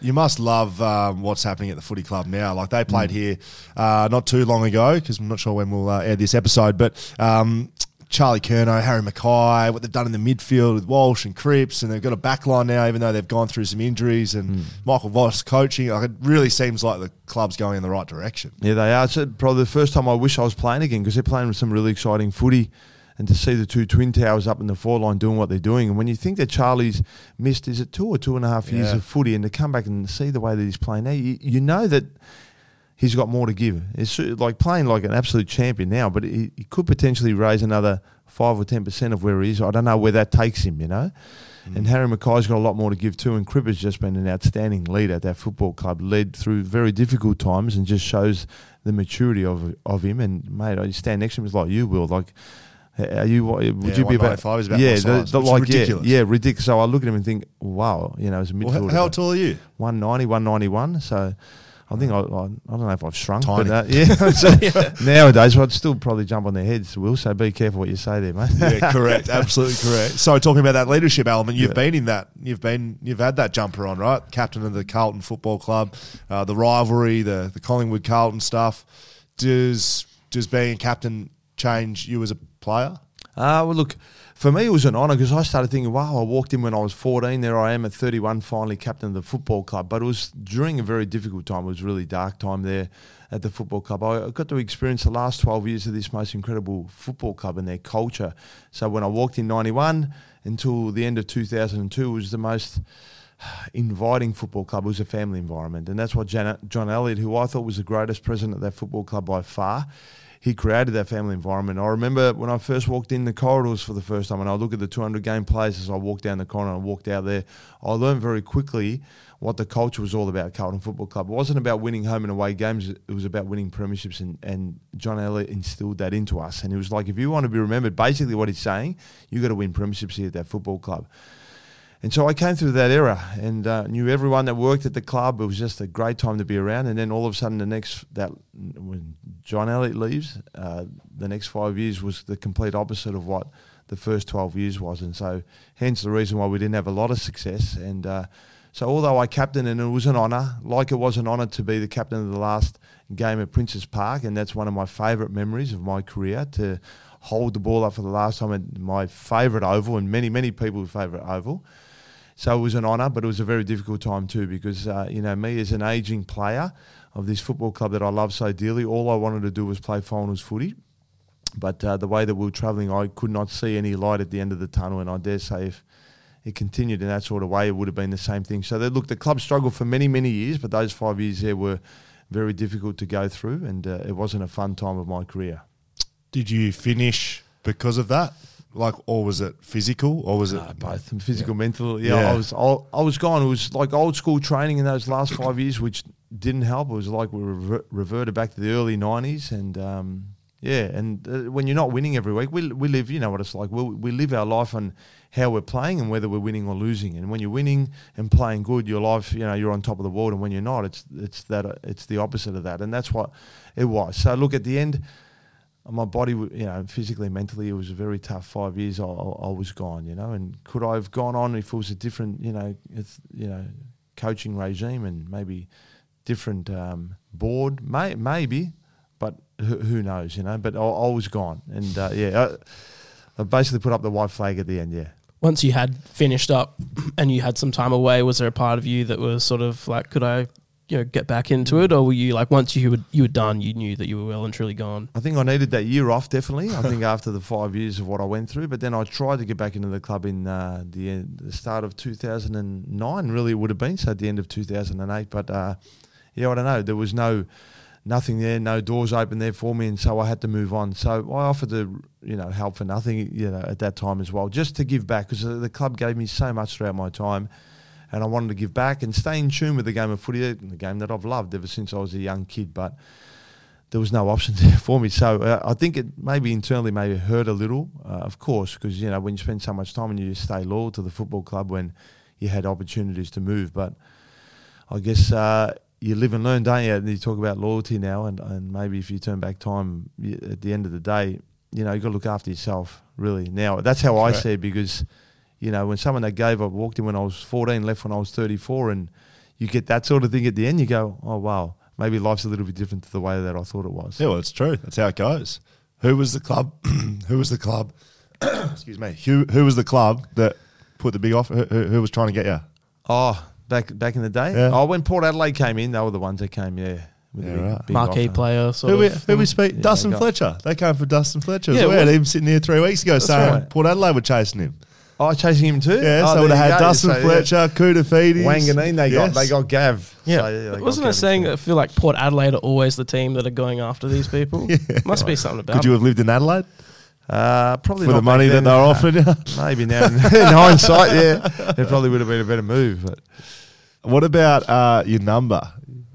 You must love um, what's happening at the footy club now. Like they played mm. here uh, not too long ago, because I'm not sure when we'll uh, air this episode, but um, Charlie Curnow, Harry McKay, what they've done in the midfield with Walsh and Cripps, and they've got a back line now, even though they've gone through some injuries, and mm. Michael Voss coaching. Like, it really seems like the club's going in the right direction. Yeah, they are. It's probably the first time I wish I was playing again because they're playing with some really exciting footy. And to see the two twin towers up in the four line doing what they're doing, and when you think that Charlie's missed, is it two or two and a half years yeah. of footy, and to come back and see the way that he's playing now, you, you know that he's got more to give. It's like playing like an absolute champion now, but he, he could potentially raise another five or ten percent of where he is. I don't know where that takes him, you know. Mm. And Harry McKay's got a lot more to give too. And Cripper's just been an outstanding leader at that football club, led through very difficult times, and just shows the maturity of of him. And mate, I stand next to him is like you will like. Are you? Would yeah, you be about? About yeah, the, the, like ridiculous. yeah, yeah, ridiculous. So I look at him and think, wow, you know, as a midfielder. Well, how tall are you? 190, 191. So I think I, I, I, don't know if I've shrunk, Tiny. but uh, yeah. so yeah. Nowadays, I'd still probably jump on their heads, Will. So be careful what you say there, mate. yeah, correct, absolutely correct. So talking about that leadership element, you've yeah. been in that, you've been, you've had that jumper on, right? Captain of the Carlton Football Club, uh, the rivalry, the the Collingwood Carlton stuff. Does does being a captain change you as a player? Uh, well, look, for me, it was an honour because I started thinking, wow, I walked in when I was 14. There I am at 31, finally captain of the football club. But it was during a very difficult time. It was really dark time there at the football club. I got to experience the last 12 years of this most incredible football club and their culture. So when I walked in 91 until the end of 2002, it was the most inviting football club. It was a family environment. And that's what John Elliott, who I thought was the greatest president of that football club by far, he created that family environment. I remember when I first walked in the corridors for the first time, and I look at the 200 game players as I walked down the corridor and walked out there, I learned very quickly what the culture was all about Carlton Football Club. It wasn't about winning home and away games, it was about winning premierships, and, and John Elliott instilled that into us. And it was like, if you want to be remembered, basically what he's saying, you got to win premierships here at that football club. And so I came through that era and uh, knew everyone that worked at the club. It was just a great time to be around. And then all of a sudden, the next that when John Elliott leaves, uh, the next five years was the complete opposite of what the first twelve years was. And so, hence the reason why we didn't have a lot of success. And uh, so, although I captained, and it was an honour, like it was an honour to be the captain of the last game at Princes Park, and that's one of my favourite memories of my career to hold the ball up for the last time at my favourite oval, and many many people's favourite oval. So it was an honour, but it was a very difficult time too because, uh, you know, me as an ageing player of this football club that I love so dearly, all I wanted to do was play finals footy. But uh, the way that we were travelling, I could not see any light at the end of the tunnel. And I dare say if it continued in that sort of way, it would have been the same thing. So, they, look, the club struggled for many, many years, but those five years there were very difficult to go through. And uh, it wasn't a fun time of my career. Did you finish because of that? like, or was it physical, or was it both physical, yeah. mental? Yeah, yeah, I was, I, I, was gone. It was like old school training in those last five years, which didn't help. It was like we rever- reverted back to the early '90s, and um, yeah, and uh, when you're not winning every week, we we live, you know what it's like. We we live our life on how we're playing and whether we're winning or losing. And when you're winning and playing good, your life, you know, you're on top of the world, and when you're not, it's it's that it's the opposite of that, and that's what it was. So look, at the end my body, you know, physically, mentally, it was a very tough five years. I, I, was gone, you know, and could I have gone on if it was a different, you know, it's, you know, coaching regime and maybe different um, board, may, maybe, but who, who, knows, you know? But I, I was gone, and uh, yeah, I, I basically put up the white flag at the end. Yeah. Once you had finished up and you had some time away, was there a part of you that was sort of like, could I you know get back into it, or were you like once you were you were done, you knew that you were well and truly gone? I think I needed that year off, definitely. I think after the five years of what I went through, but then I tried to get back into the club in uh, the, end, the start of 2009, really it would have been, so at the end of 2008. But uh, yeah, I don't know. There was no nothing there, no doors open there for me, and so I had to move on. So I offered to, you know, help for nothing, you know, at that time as well, just to give back because the club gave me so much throughout my time, and I wanted to give back and stay in tune with the game of footy, the game that I've loved ever since I was a young kid. But there was no option there for me, so uh, I think it maybe internally maybe hurt a little, uh, of course, because you know when you spend so much time and you stay loyal to the football club when you had opportunities to move, but I guess. Uh, you live and learn, don't you? And you talk about loyalty now, and, and maybe if you turn back time you, at the end of the day, you know, you got to look after yourself, really. Now, that's how I see it because, you know, when someone that gave up walked in when I was 14, left when I was 34, and you get that sort of thing at the end, you go, oh, wow, maybe life's a little bit different to the way that I thought it was. Yeah, well, it's true. That's how it goes. Who was the club? who was the club? excuse me. Who who was the club that put the big offer? Who, who was trying to get you? Oh, back back in the day? Yeah. Oh, when Port Adelaide came in, they were the ones that came, yeah. With Yeah, big- right. big Marquee offer. player, sort Who we, who we speak? Yeah, Dustin Fletcher. They came for Dustin Fletcher. Yeah, Yeah, it we had was. him sitting here three weeks ago saying right. Port Adelaide were chasing him. Oh, chasing him too? Yeah, oh, so would have had go. Dustin So, yeah. Fletcher, Koutoufides. Wanganeen, they Yes. got they got Gav. Yeah, So, they wasn't Gav it saying too. I feel like Port Adelaide are always the team that are going after these people? Must be something about Could you have lived in Adelaide Uh, probably for not the back money that they were No. offering you? Maybe now in, in hindsight, yeah, it probably would have been a better move. But What about uh, your number?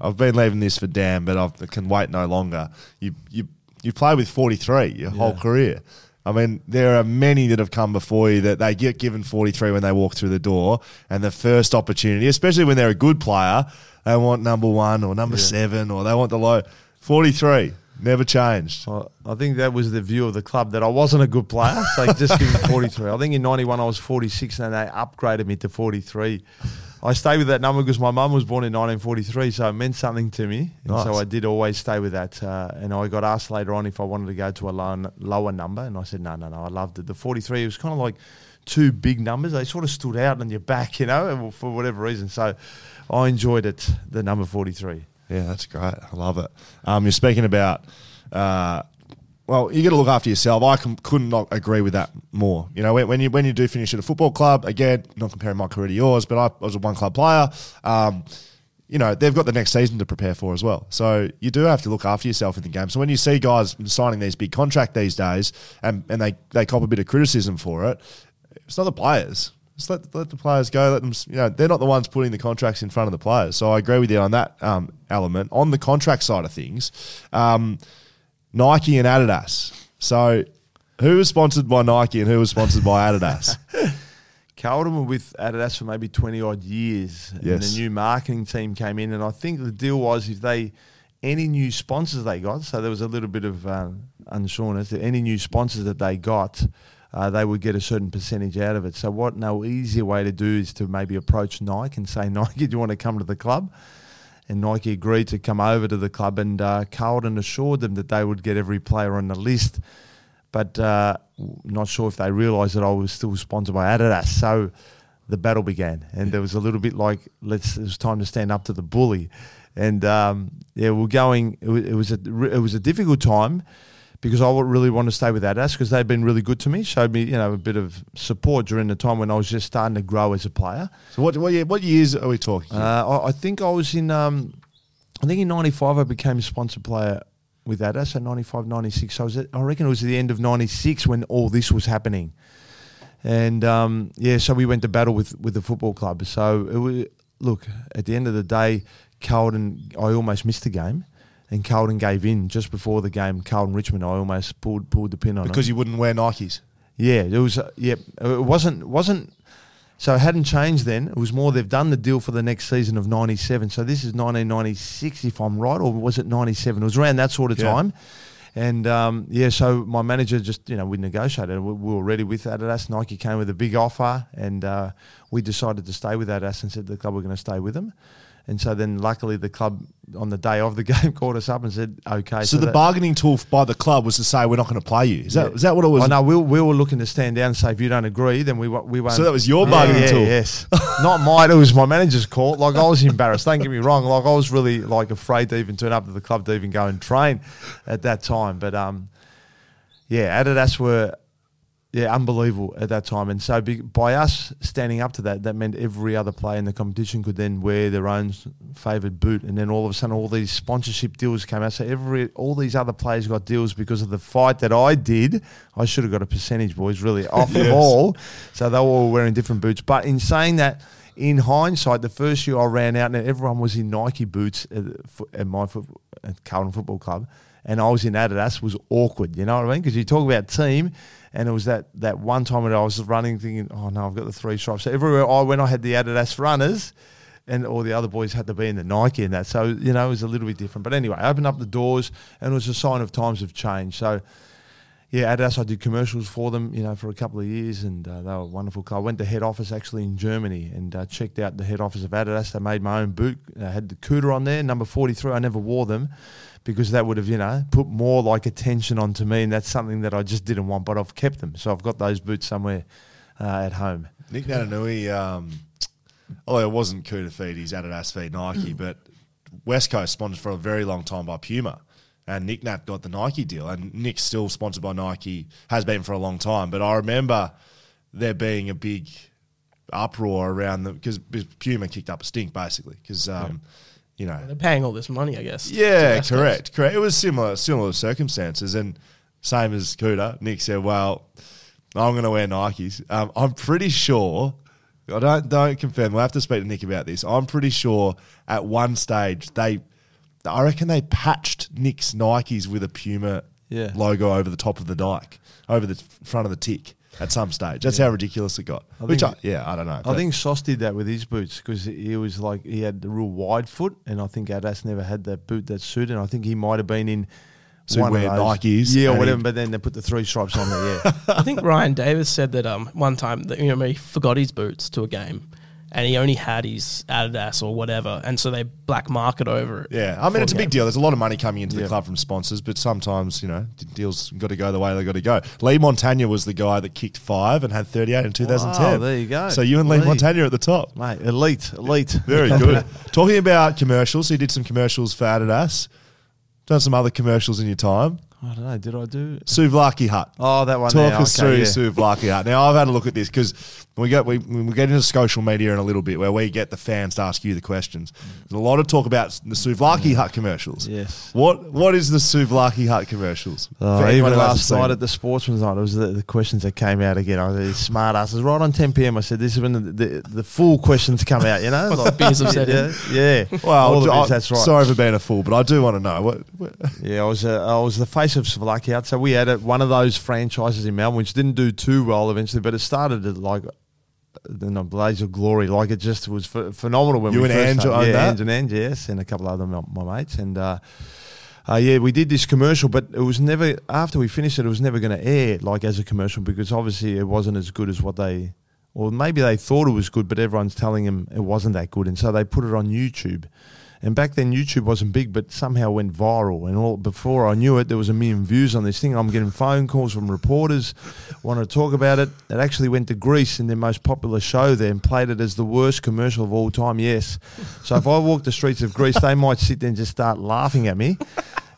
I've been leaving this for Dan, but I can wait no longer. You you you played with forty three your whole career. I mean, there are many that have come before you that they get given forty three when they walk through the door, and the first opportunity, especially when they're a good player, they want number one or number seven or they want the low forty three. Never changed. I, I think that was the view of the club that I wasn't a good player. They just give me 43. I think in 91 I was 46 and they upgraded me to 43. I stayed with that number because my mum was born in 1943, so it meant something to me. And so I did always stay with that. Uh, and I got asked later on if I wanted to go to a lower, lower number, and I said, no, no, no, I loved it. The 43 was kind of like two big numbers. They sort of stood out on your back, you know, for whatever reason. So I enjoyed it, the number 43. Yeah, that's great. I love it. Um, you're speaking about, uh, well, you got to look after yourself. I com- could not agree with that more. You know, when, when you when you do finish at a football club, again, not comparing my career to yours, but I was a one club player. Um, you know, they've got the next season to prepare for as well. So you do have to look after yourself in the game. So when you see guys signing these big contract these days and, and they, they cop a bit of criticism for it, it's not the players. Just let, let the players go. Let them, you know, they're not the ones putting the contracts in front of the players. So I agree with you on that um, element. On the contract side of things, um, Nike and Adidas. So who was sponsored by Nike and who was sponsored by Adidas? Carlton were with Adidas for maybe 20 odd years. And Yes. the new marketing team came in, and I think the deal was if they, any new sponsors they got, so there was a little bit of um, unsureness, that any new sponsors that they got, uh, they would get a certain percentage out of it. So, what no easier way to do is to maybe approach Nike and say, Nike, do you want to come to the club? And Nike agreed to come over to the club, and uh, Carlton assured them that they would get every player on the list but uh, not sure if they realised that I was still sponsored by Adidas. So the battle began, and there was a little bit like, let's. It was time to stand up to the bully, and um, yeah, we're going. It was, it was a it was a difficult time because I would really want to stay with Adidas because they've been really good to me, showed me you know a bit of support during the time when I was just starting to grow as a player. so what, what, year, what years are we talking? Uh, I, I think I was in, um, I think in 95 I became a sponsor player with Adidas So 95, 96. So I, was at, I reckon it was at the end of 96 when all this was happening. And um, yeah, so we went to battle with, with the football club. So it was, look, at the end of the day, Carlton, I almost missed the game. And Carlton gave in just before the game. Carlton Richmond, I almost pulled pulled the pin on it. because you wouldn't wear Nikes. Yeah, it was. Uh, yeah, it wasn't wasn't. So it hadn't changed then. It was more they've done the deal for the next season of '97. So this is 1996, if I'm right, or was it '97? It was around that sort of Yeah. time. And um, yeah, so my manager just you know we negotiated. We, we were ready with Adidas. Nike came with a big offer, and uh, we decided to stay with Adidas and said the club were going to stay with them. And so then, luckily, the club on the day of the game called us up and said, "Okay." So, the that- bargaining tool by the club was to say we're not going to play you. Is that is that what it was? Oh no, we, we were looking to stand down and say if you don't agree, then we we won't. So that was your Yeah, bargaining yeah, tool? Yes, not mine. It was my manager's call. Like I was embarrassed. Don't get me wrong. Like I was really like afraid to even turn up to the club to even go and train at that time. But um, yeah, Adidas were yeah unbelievable at that time, and so by us standing up to that, that meant every other player in the competition could then wear their own favoured boot, and then all of a sudden all these sponsorship deals came out. So every all these other players got deals because of the fight that I did. I should have got a percentage, boys, really off the ball. So they were all wearing different boots. But in saying that. In hindsight, the first year I ran out and everyone was in Nike boots at, at my foot, at Carlton Football Club, and I was in Adidas was awkward. You know what I mean? Because you talk about team, and it was that that one time when I was running, thinking, "Oh no, I've got the three stripes." So everywhere I went, I had the Adidas runners, and all the other boys had to be in the Nike and that. So you know, it was a little bit different. But anyway, I opened up the doors, and it was a sign of times have changed. So. Yeah, Adidas. I did commercials for them, you know, for a couple of years, and uh, they were wonderful. I went to head office actually in Germany and uh, checked out the head office of Adidas. They made my own boot. I had the Kouta on there, number forty-three. I never wore them because that would have, you know, put more like attention onto me, and that's something that I just didn't want. But I've kept them, so I've got those boots somewhere uh, at home. Nic Naitanui, um, although it wasn't Kouta feed, he's Adidas feed Nike, but West Coast sponsored for a very long time by Puma. And Nick Nat got the Nike deal, and Nick's still sponsored by Nike, has been for a long time. But I remember there being a big uproar around them because Puma kicked up a stink, basically. Because, um, you know, They're paying all this money, I guess. yeah, West Coast. correct, correct. It was similar, similar circumstances, and same as Kouta. Nick said, "Well, I'm going to wear Nikes." Um, I'm pretty sure. I don't don't confirm. We'll have to speak to Nick about this. I'm pretty sure at one stage they, I reckon they patched Nick's Nikes with a Puma Yeah. logo over the top of the dike, over the front of the tick. At some stage, that's how ridiculous it got. I Which, I, yeah, I don't know. I think Sauce did that with his boots because he was like he had the real wide foot, and I think Adidas never had that boot that suited. And I think he might have been in So one of wear those. Nikes yeah, or whatever. But then they put the three stripes on there. Yeah, I think Ryan Davis said that um one time that you know he forgot his boots to a game, and he only had his Adidas or whatever, and so they black market over it. Yeah, I mean it's a big deal. There's a lot of money coming into the Yeah. club from sponsors, but sometimes you know d- deals got to go the way they got to go. Leigh Montagna was the guy that kicked five and had 38 in 2010. Wow, there you go. So you and Lee, Lee. Montagna at the top. mate, elite, elite. Very good. Talking about commercials, he did some commercials for Adidas. Done some other commercials in your time. I don't know. Did I do? Souvlaki Hut. Oh, that one. Talk there. us okay, through yeah. Souvlaki Hut. Now I've had a look at this because we get we we get into social media in a little bit where we get the fans to ask you the questions. There's a lot of talk about the Souvlaki Hut commercials. Yes. What what is the Souvlaki Hut commercials? Oh, For even last seen night it. at the sportsman's night, it was the, the questions that came out again. I was these smart asses right on 10 p.m. I said, "This is when the, the, the full questions come out." You know, the beers have set yeah, yeah. well, All the I- beers, that's right. Sorry for being a fool, but I do want to know what. what Yeah, I was uh, I was the face of Souvlaki. So we had a, one of those franchises in Melbourne, which didn't do too well eventually, but it started at like in a blaze of glory. Like it just was ph- phenomenal when You we and first Ange owned yeah, that? Ange and Ange, yes, and a couple of other my, my mates, and uh, uh, yeah, we did this commercial, but it was never after we finished it. It was never going to air like as a commercial because obviously it wasn't as good as what they. Or maybe they thought it was good, but everyone's telling them it wasn't that good, and so they put it on YouTube. And back then, YouTube wasn't big, but somehow went viral. And all before I knew it, there was a million views on this thing. I'm getting phone calls from reporters wanting to talk about it. It actually went to Greece in their most popular show there and played it as the worst commercial of all time. Yes. So if I walk the streets of Greece, they might sit there and just start laughing at me.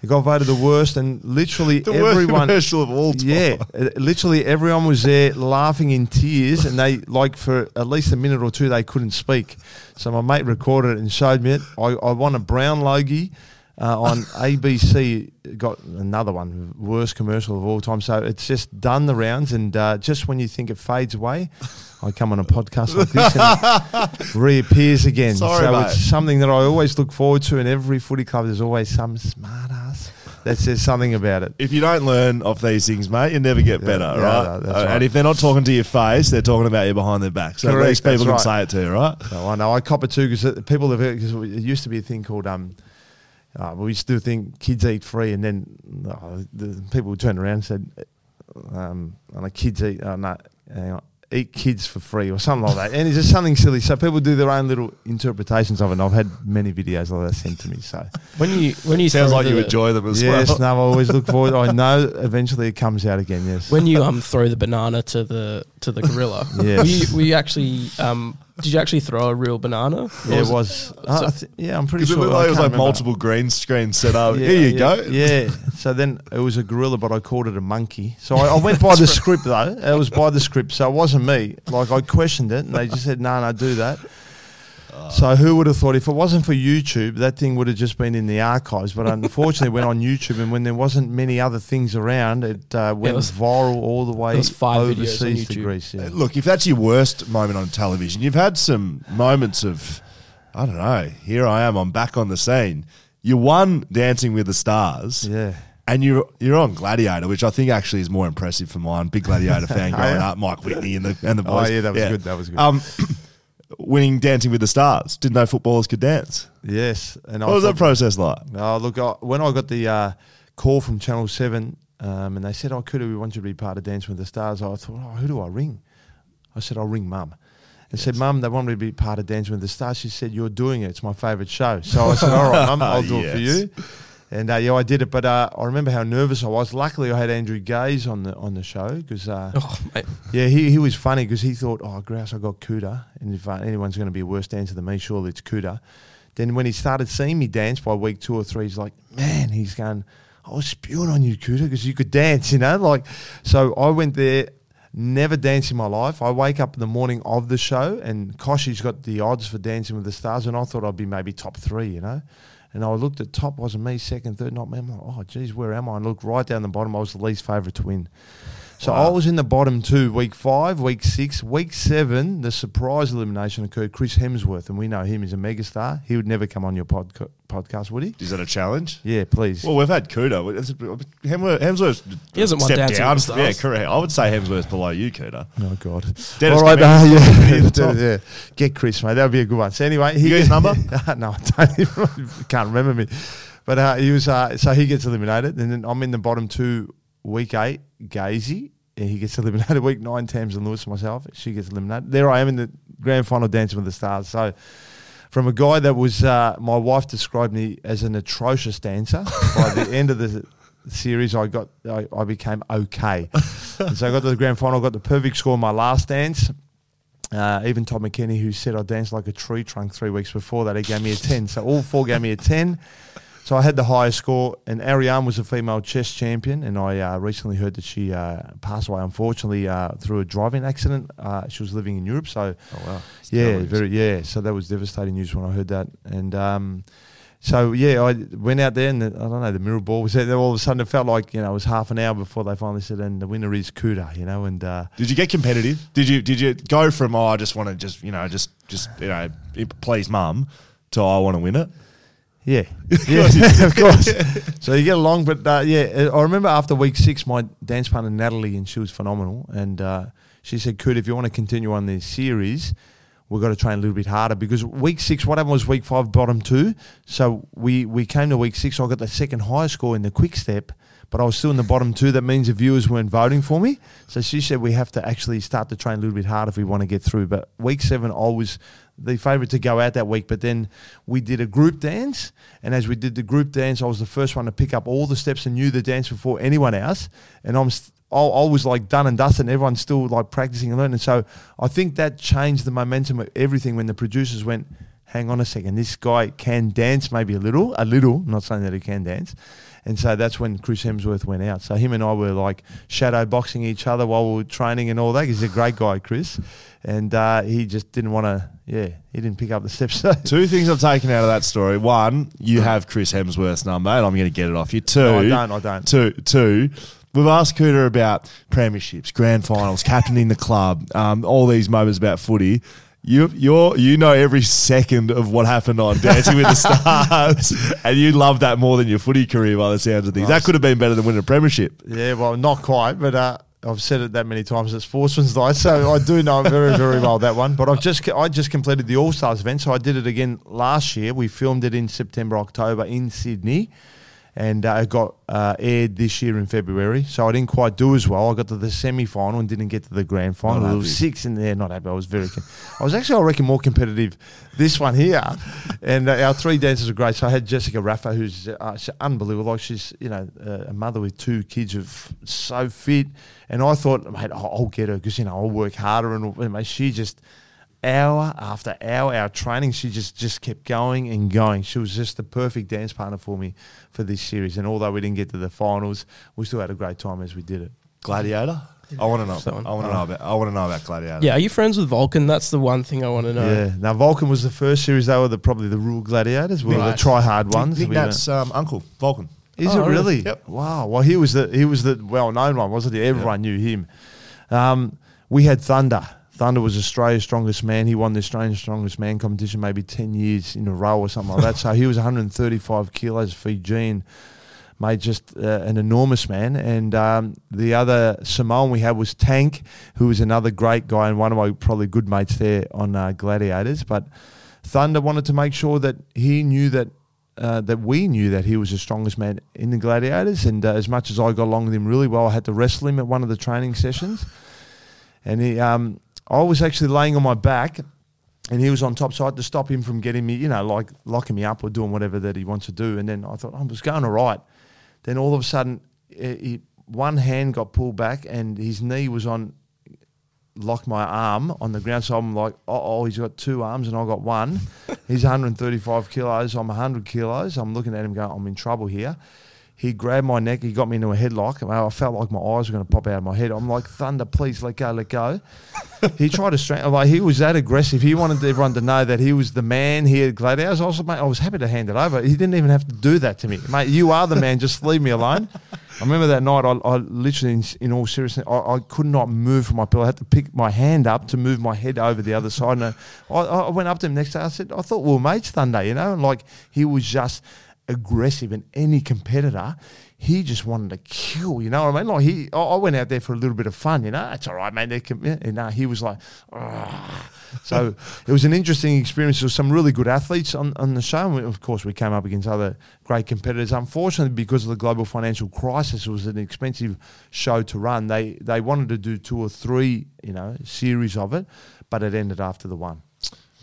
It got voted the worst, and literally the everyone. commercial of all time. Yeah, uh, literally everyone was there laughing in tears, and they like for at least a minute or two they couldn't speak. So my mate recorded it and showed me it. I, I won a brown logie uh, on ABC. Got another one, worst commercial of all time. So it's just done the rounds, and uh, just when you think it fades away, I come on a podcast like this and it reappears again. Sorry, so mate. it's something that I always look forward to. In every footy club, there's always some smart ass that says something about it. If you don't learn off these things, mate, you never get better, yeah, right? no, right. And if they're not talking to your face, they're talking about you behind their back. So at least people that's can right. say it to you, right? No, I know. I cop it too because people have because it used to be a thing called um. Uh, we used to think kids eat free, and then uh, the people would turn around and said, um, "And the kids eat." Uh, no, hang on. Eat kids for free or something like that. And it's just something silly. So people do their own little interpretations of it. And I've had many videos like that sent to me. So When you when you Sounds like you the- enjoy them as yes, well. no, I always look forward. I know eventually it comes out again. Yes. when you um throw the banana to the to the gorilla. Yes. we you, were you actually um did you actually throw a real banana? Yeah, it was was. I- I thi- yeah, I'm pretty Because it sure. looked like it was can't like remember. multiple green screens set up. Yeah, Here you yeah, go. Yeah. So then it was a gorilla, but I called it a monkey. So I, I went by the script though. It was by the script, so it wasn't me. Like I questioned it, and they just said, "No, no, do that." So who would have thought if it wasn't for YouTube, that thing would have just been in the archives. But unfortunately, it went on YouTube, and when there wasn't many other things around, it uh, went was- viral all the way five overseas to Greece. Yeah. Look, if that's your worst moment on television, you've had some moments of, I don't know, here I am, I'm back on the scene. You won Dancing with the Stars. Yeah. And you're you're on Gladiator, which I think actually is more impressive for mine. Big Gladiator fan growing up, Mike Whitney and the and the boys. Oh, yeah, that was good, that was good. Um, winning Dancing with the Stars. Didn't know footballers could dance. Yes. And What was that process like? Oh, look, I, when I got the uh, call from Channel 7 um, and they said, Oh, could we want you to be part of Dancing with the Stars, I thought, Oh, who do I ring? I said, I'll ring mum. And said, Mum, they want me to be part of Dancing with the Stars. She said, You're doing it. It's my favourite show. So I said, All right, mum, I'll do it for you. And uh, yeah, I did it. But uh, I remember how nervous I was. Luckily, I had Andrew Gaze on the on the show because uh, Oh, yeah, he, he was funny because he thought, oh, grouse, I got Kouta. And if uh, anyone's going to be a worse dancer than me, surely it's Kouta. Then when he started seeing me dance by week two or three, he's like, man, he's going, I was spewing on you, Kouta, because you could dance, you know? Like, so I went there, never danced in my life. I wake up in the morning of the show, and Koshi's got the odds for Dancing with the Stars, and I thought I'd be maybe top three, you know? And I looked at top, wasn't me, second, third, not me. I'm like, oh, geez, where am I? And looked right down the bottom. I was the least favourite to win. So I was in the bottom two, week five, week six, week seven. The surprise elimination occurred. Chris Hemsworth, and we know him as a megastar. He would never come on your podca- podcast, would he? Is that a challenge? Yeah, please. Well, we've had Kouta. Hemsworth, Hemsworth's He hasn't stepped Dancing down. with the Yeah, correct. I would say Hemsworth's below you, Kouta. oh God! Dennis All right, uh, yeah, the yeah, get Chris, mate. That would be a good one. So anyway, he You got his number? no, I don't. even- can't remember me. But uh, he was uh, so he gets eliminated, and then I'm in the bottom two, week eight, Gazy. He gets eliminated. Week nine, Tamsyn Lewis, myself, she gets eliminated. There I am in the grand final, Dancing with the Stars. So, from a guy that was, uh, my wife described me as an atrocious dancer. by the end of the series, I got, I, I became okay. and so I got to the grand final, got the perfect score in my last dance. Uh, even Todd McKenney, who said I danced like a tree trunk three weeks before that, he gave me a 10. So all four gave me a 10. So I had the highest score, and Arianne was a female chess champion, and I uh, recently heard that she uh, passed away, unfortunately, uh, through a driving accident. Uh, she was living in Europe, so Oh, wow. yeah, very yeah. So that was devastating news when I heard that, and um, so yeah, I went out there, and the, I don't know, the mirror ball was there. All of a sudden, it felt like you know it was half an hour before they finally said, and the winner is Kouta, you know, and uh, Did you get competitive? Did you did you go from oh I just want to just you know just just you know please mum to I want to win it? Yeah, yeah, of course. So you get along, but uh, yeah, I remember after week six, my dance partner Natalie, and she was phenomenal, and uh, she said, "Kurt, if you want to continue on this series, we've got to train a little bit harder because week six, what happened was week five, bottom two. So we we came to week six, I got the second highest score in the quick step." But I was still in the bottom two. That means the viewers weren't voting for me. So she said we have to actually start to train a little bit harder if we want to get through. But week seven, I was the favourite to go out that week. But then we did a group dance, and as we did the group dance, I was the first one to pick up all the steps and knew the dance before anyone else. And I'm st- I, was like done and dusted, and everyone's still like practicing and learning. So I think that changed the momentum of everything when the producers went, "Hang on a second, this guy can dance, maybe a little, a little. I'm not saying that he can dance." And so that's when Chris Hemsworth went out. So him and I were like shadow boxing each other while we were training and all that. He's a great guy, Chris, and uh, he just didn't want to. Yeah, he didn't pick up the steps. So Two things I've taken out of that story. One, you have Chris Hemsworth's number, and I'm going to get it off you. Two, No, I don't, I don't. Two, two. We've asked Kouta about premierships, grand finals, captaining the club, um, all these moments about footy. You, you're, you know every second of what happened on Dancing with the Stars, and you love that more than your footy career by the sounds of things. That could have been better than winning a premiership. Yeah, well, not quite, but uh, I've said it that many times at Sportsman's Night, so I do know very, very well that one. But I've just I just completed the All Stars event, so I did it again last year. We filmed it in September, October in Sydney, and uh, it got uh, aired this year in February. So I didn't quite do as well. I got to the semi final and didn't get to the grand final. There was six in there. Not happy. I was very. com- I was actually, I reckon, more competitive this one here. And uh, our three dancers are great. So I had Jessica Raffa, who's uh, unbelievable. Like she's, you know, uh, a mother with two kids, of so fit. And I thought, mate, I'll get her because you know I'll work harder. And and, mate, she just hour after hour, our training, she just just kept going and going. She was just the perfect dance partner for me for this series. And although we didn't get to the finals, we still had a great time as we did it. Gladiator. I want to know. Someone- I want to know about. I want to know about Gladiator. Yeah, are you friends with Vulcan? That's the one thing I want to know. Yeah. Now Vulcan was the first series. They were the, probably the real gladiators. We were Right. the try hard ones. Nick We Nat's um, uncle Vulcan. Is Oh, it really? really? Yep. Wow. Well, he was the he was the well known one, wasn't he? Everyone knew him. Um, we had Thunder. Thunder was Australia's strongest man. He won the Australian strongest man competition maybe ten years in a row or something like that. So he was 135 kilos Fijian. Made just uh, an enormous man, and um, the other Samoan we had was Tank, who was another great guy and one of my probably good mates there on uh, Gladiators. But Thunder wanted to make sure that he knew that uh, that we knew that he was the strongest man in the Gladiators. And uh, as much as I got along with him really well, I had to wrestle him at one of the training sessions. And he, um, I was actually laying on my back, and he was on top, so I had to stop him from getting me, you know, like locking me up or doing whatever that he wants to do. And then I thought oh, I was going all right. Then all of a sudden, he, one hand got pulled back, and his knee was on locked my arm on the ground. So I'm like, oh, oh, he's got two arms and I got one. he's 135 kilos. I'm 100 kilos. I'm looking at him going, I'm in trouble here. He grabbed my neck. He got me into a headlock. I felt like my eyes were going to pop out of my head. I'm like, Thunder, please let go, let go. he tried to strangle. Like he was that aggressive. He wanted everyone to know that he was the man here at Gladiators. I was, mate, I was happy to hand it over. He didn't even have to do that to me, mate. You are the man. Just leave me alone. I remember that night. I, I literally, in, in all seriousness, I, I could not move from my pillow. I had to pick my hand up to move my head over the other side. And I, I went up to him next day. I said, I thought well, mates, Thunder. You know, and like he was just aggressive, in any competitor. He just wanted to kill, you know what I mean? Like he, I went out there for a little bit of fun, you know. It's all right, man. And uh, he was like, so it was an interesting experience. There was some really good athletes on, on the show. And we, of course, we came up against other great competitors. Unfortunately, because of the global financial crisis, it was an expensive show to run. They they wanted to do two or three, you know, series of it, but it ended after the one.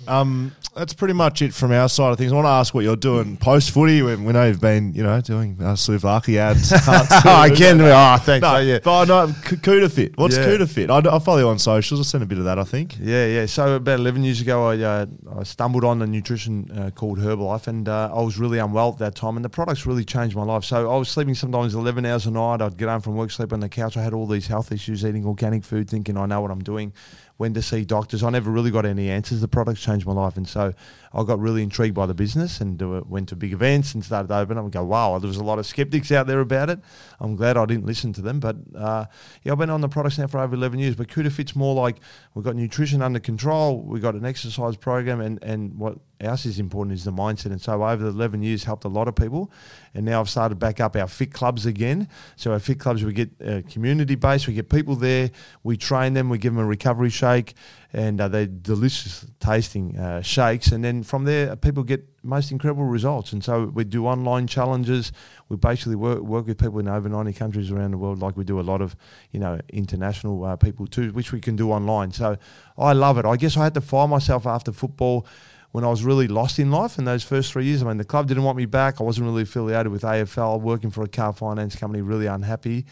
Um, that's pretty much it from our side of things. I want to ask what you're doing post footy. We, we know you've been, you know, doing uh, Souvlaki ads. oh, I can. Oh, thanks. No, Oh, yeah. but no, Kouta Fit. What's Yeah. Kouta Fit? I, I follow you on socials. I sent a bit of that. I think. Yeah, yeah. So about 11 years ago, I, uh, I stumbled on a nutrition uh, called Herbalife, and uh, I was really unwell at that time, and the products really changed my life. So I was sleeping sometimes 11 hours a night. I'd get home from work, sleep on the couch. I had all these health issues, eating organic food, thinking I know what I'm doing. When to see doctors, I never really got any answers. The products changed my life, and so I got really intrigued by the business and uh, went to big events and started to open up and go, wow, there was a lot of skeptics out there about it. I'm glad I didn't listen to them, but uh, yeah, I've been on the products now for over 11 years. But Kouta Fit's more like we've got nutrition under control, we've got an exercise program, and, and what else is important is the mindset. And so over the 11 years, helped a lot of people. And now I've started back up our fit clubs again. So our fit clubs, we get uh, community based, we get people there, we train them, we give them a recovery shake, and uh, they're delicious tasting uh, shakes. And then from there, people get most incredible results. And so we do online challenges. We basically work, work with people in over 90 countries around the world, like we do a lot of, you know, international uh, people too, which we can do online. So I love it. I guess I had to find myself after football when I was really lost in life in those first three years. I mean, the club didn't want me back. I wasn't really affiliated with AFL, working for a car finance company, really unhappy.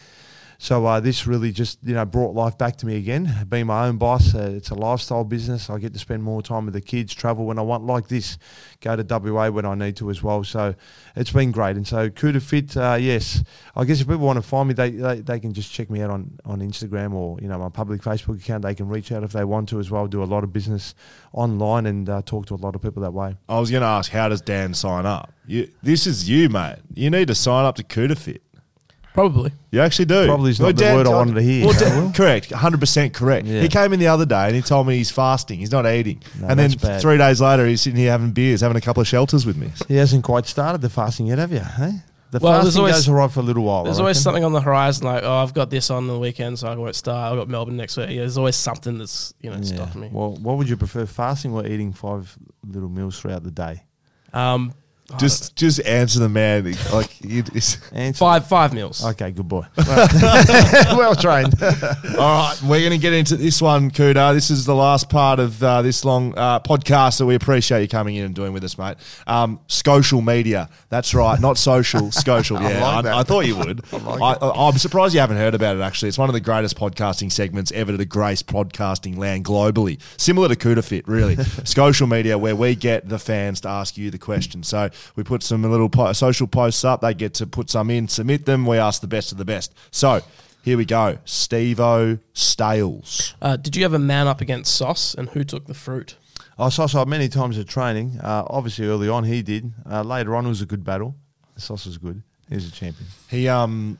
So uh, this really just you know brought life back to me again. Being my own boss, uh, it's a lifestyle business. I get to spend more time with the kids, travel when I want, like this, go to WA when I need to as well. So it's been great. And so Kouta Fit, uh, yes, I guess if people want to find me, they, they they can just check me out on on Instagram or you know my public Facebook account. They can reach out if they want to as well. Do a lot of business online and uh, talk to a lot of people that way. I was going to ask, how does Dan sign up? You, this is you, mate. You need to sign up to Kouta Fit. Probably. You actually do. Probably is not the word I wanted to hear, Well, Dan- correct, hundred percent correct. Yeah. He came in the other day and he told me he's fasting. He's not eating. No, and then that's bad. three days later, he's sitting here having beers, having a couple of shelters with me. He hasn't quite started the fasting yet, have you? Hey? The Well, there's fasting always- goes all right for a little while. There's I always reckon. something on the horizon, like, oh, I've got this on the weekend, so I won't start. I've got Melbourne next week. Yeah, there's always something that's, you know, Yeah. stopping me. Well, what would you prefer, fasting or eating five little meals throughout the day? Um, Just just answer the man. Like it is. Answer. Five five mils. Okay, good boy. well trained. All right, we're going to get into this one, Kouta. This is the last part of uh, this long uh, podcast that we appreciate you coming in and doing with us, mate. Um, social media. That's right, not social, social. Yeah, I, like that. I thought you would. I I, am surprised you haven't heard about it, actually. It's one of the greatest podcasting segments ever to grace podcasting land globally. Similar to Kouta Fit, really. social media, where we get the fans to ask you the question. So we put some little po- social posts up. They get to put some in, submit them. We ask the best of the best. So here we go. Stevo Stales. Uh, did you have a man up against Sauce, and who took the fruit? I saw Sosa many times at training. Uh, obviously, early on he did. Uh, later on, it was a good battle. Sauce was good. He was a champion. He um,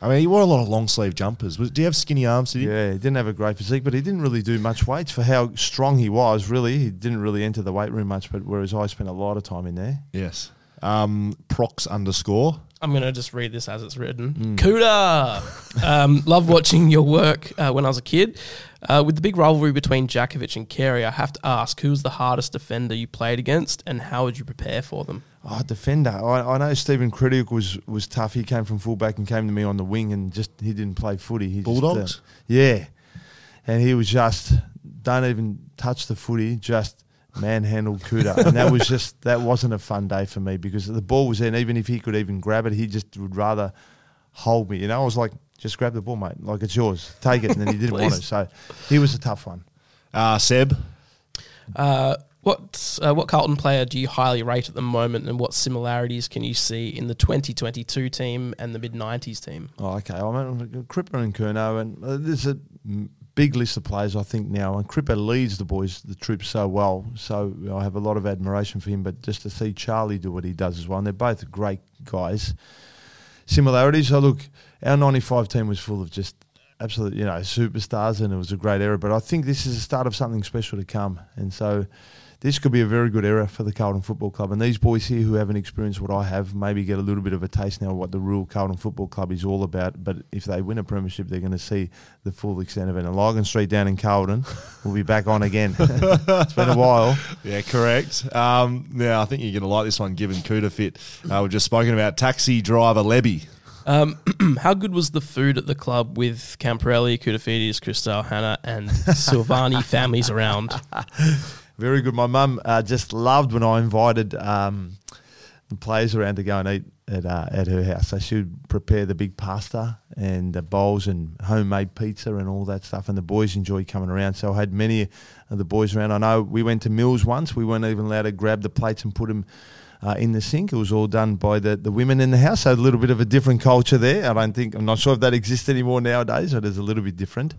I mean, he wore a lot of long sleeve jumpers. Was, do you have skinny arms? Did he? Yeah, he didn't have a great physique, but he didn't really do much weights for how strong he was. Really, he didn't really enter the weight room much. But whereas I spent a lot of time in there. Yes. Um, prox underscore. I'm going to just read this as it's written. Kuda! Um, love watching your work uh, when I was a kid. Uh, with the big rivalry between Jakovich and Carey, I have to ask who was the hardest defender you played against and how would you prepare for them? Oh, defender. I, I know Steven Kretiuk was was tough. He came from fullback and came to me on the wing, and just he didn't play footy. He Bulldogs? Just, uh, yeah, and he was just don't even touch the footy. Just manhandled Kouta, and that was just that wasn't a fun day for me because the ball was there, and even if he could even grab it, he just would rather hold me. You know, I was like, just grab the ball, mate. Like it's yours. Take it, and then he didn't want it. So he was a tough one. Uh, Seb. Uh, what uh, what Carlton player do you highly rate at the moment, and what similarities can you see in the 2022 team and the mid 90s team? Oh, okay. I mean, Cripper and Curnow, and uh, there's a big list of players I think now. And Cripper leads the boys, the troops so well. So I have a lot of admiration for him. But just to see Charlie do what he does as well, and they're both great guys. Similarities. So look, our '95 team was full of just absolute, you know, superstars, and it was a great era. But I think this is the start of something special to come, and so. This could be a very good era for the Carlton Football Club. And these boys here who haven't experienced what I have maybe get a little bit of a taste now of what the real Carlton Football Club is all about. But if they win a premiership, they're going to see the full extent of it. And Lygon Street down in Carlton will be back on again. it's been a while. Yeah, correct. Um, yeah, I think you're going to like this one given Kouta Fit. Uh, we've just spoken about taxi driver Lebby. Um, how good was the food at the club with Camporeale, Koutoufides, Cristal, Hannah, and Silvagni families around? Very good. My mum uh, just loved when I invited um, the players around to go and eat at uh, at her house. So she would prepare the big pasta and the bowls and homemade pizza and all that stuff. And the boys enjoyed coming around. So I had many of the boys around. I know we went to Mills once. We weren't even allowed to grab the plates and put them. Uh, in the sink, it was all done by the, the women in the house. So a little bit of a different culture there. I don't think I'm not sure if that exists anymore nowadays. It is a little bit different.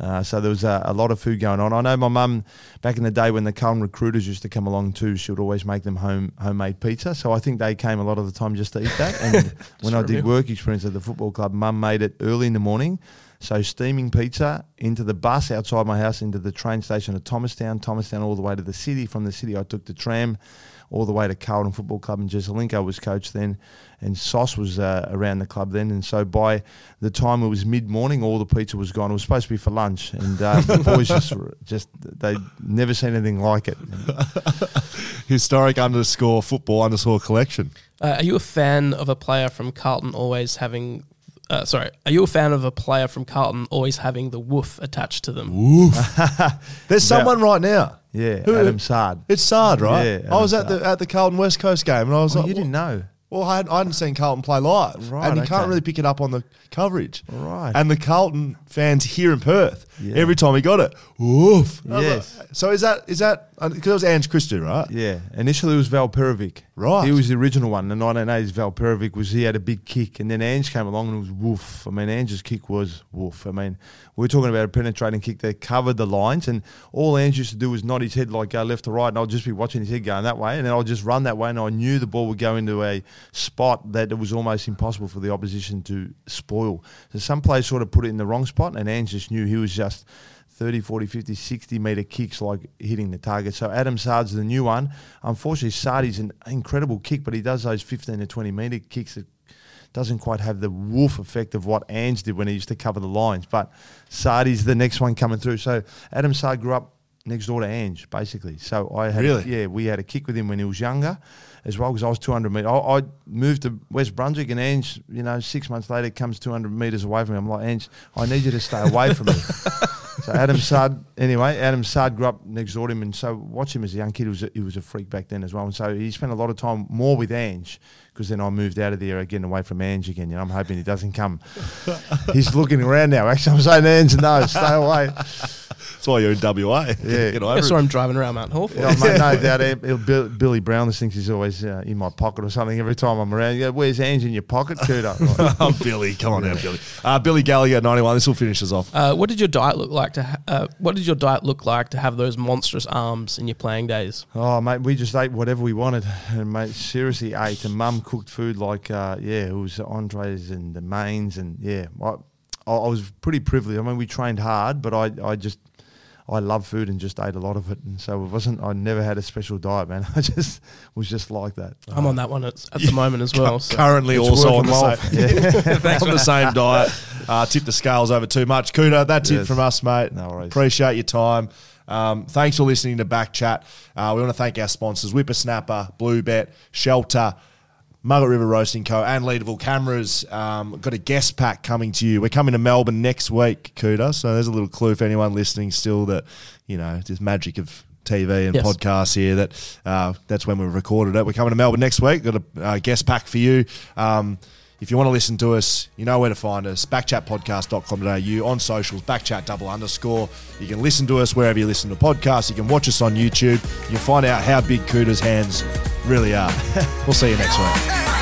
Uh, so there was a, a lot of food going on. I know my mum back in the day when the Carlton recruiters used to come along too, she would always make them home homemade pizza. So I think they came a lot of the time just to eat that. And when I did work experience at the football club, mum made it early in the morning. So steaming pizza into the bus outside my house into the train station at Thomastown, Thomastown all the way to the city. From the city, I took the tram all the way to Carlton Football Club, and Jesaulenko was coach then, and Sauce was uh, around the club then. And so by the time it was mid morning, all the pizza was gone. It was supposed to be for lunch, and uh, the boys just just they never seen anything like it. Historic underscore football underscore collection. Uh, are you a fan of a player from Carlton always having? Uh, sorry, are you a fan of a player from Carlton always having the woof attached to them? Woof. There's someone right now. Yeah, Who- Adam Saad. It's Saad, right? Yeah, I was at Adam the at the Carlton West Coast game, and I was Oh, like, you didn't know. Well, I, had, I hadn't seen Carlton play live, Right, and you can't okay. really pick it up on the coverage. Right. And the Carlton fans here in Perth, Yeah. every time he got it, woof. I was Yes. like- So is that is that because it was Ange Christou, right? Yeah, initially it was Val Perovic. Right. He was the original one. The 1980s Val Perovic was he had a big kick, and then Ange came along and it was woof. I mean, Ange's kick was woof. I mean, we're talking about a penetrating kick that covered the lines, and all Ange used to do was nod his head like go left to right, and I'll just be watching his head going that way, and then I'll just run that way, and I knew the ball would go into a spot that it was almost impossible for the opposition to spoil. So some players sort of put it in the wrong spot, and Ange just knew he was just 30, 40, 50, 60 metre kicks like hitting the target. So Adam Saad's the new one. Unfortunately, Sardi's an incredible kick, but he does those 15 to 20 metre kicks that doesn't quite have the wolf effect of what Ange did when he used to cover the lines. But Sardi's the next one coming through. So Adam Saad grew up next door to Ange, basically. So I had, Really? yeah, we had a kick with him when he was younger, as well because I was 200 metres. I, I moved to West Brunswick, and Ange, you know, six months later comes 200 metres away from me. I'm like, Ange, I need you to stay away from me. So Adam Saad, anyway, Adam Saad grew up next door to him, and so watch him as a young kid. He was a, he was a freak back then as well, and so he spent a lot of time more with Ange because then I moved out of there again, away from Ange again. You know, I'm hoping he doesn't come. He's looking around now. Actually, I'm saying Ange, no, stay away. That's why you're in WA. Yeah. you know, That's what I'm driving around Mount Hall. Yeah, mate, no doubt. eh, Bill- Bill- Billy Brown just thinks he's always uh, in my pocket or something every time I'm around. Yeah, where's Ange in your pocket, Kouta? Like, oh, Billy, come on now, Billy. Uh, Billy Gallagher, 91. This will finish us off. Uh, what did your diet look like to? Ha- uh, what did your diet look like to have those monstrous arms in your playing days? Oh, mate, we just ate whatever we wanted. And, mate, seriously ate. And mum cooked food like, uh, yeah, it was entrees and the mains. And, yeah, I, I I was pretty privileged. I mean, we trained hard, but I, I just, I love food and just ate a lot of it. And so it wasn't, I never had a special diet, man. I just was just like that. I'm on that one at, at the moment as well. So. Currently It's also on working the, well. same, on the same diet. Uh, tip the scales over too much. Kouta, that's it from us, mate. No worries. Appreciate your time. Um, thanks for listening to Back Chat. Uh, we want to thank our sponsors, Whippersnapper, Bluebet, Shelter, Margaret River Roasting Co. and Leederville Cameras. Um, got a guest pack coming to you. We're coming to Melbourne next week, Kouta. So there's a little clue for anyone listening still that, you know, this magic of TV and Yes. podcasts here that uh, that's when we recorded it. We're coming to Melbourne next week. Got a uh, guest pack for you. Um, if you want to listen to us, you know where to find us. Backchatpodcast.com.au on socials, backchat double underscore. You can listen to us wherever you listen to podcasts. You can watch us on YouTube. You can find out how big Kouta's hands really are. we'll see you next week.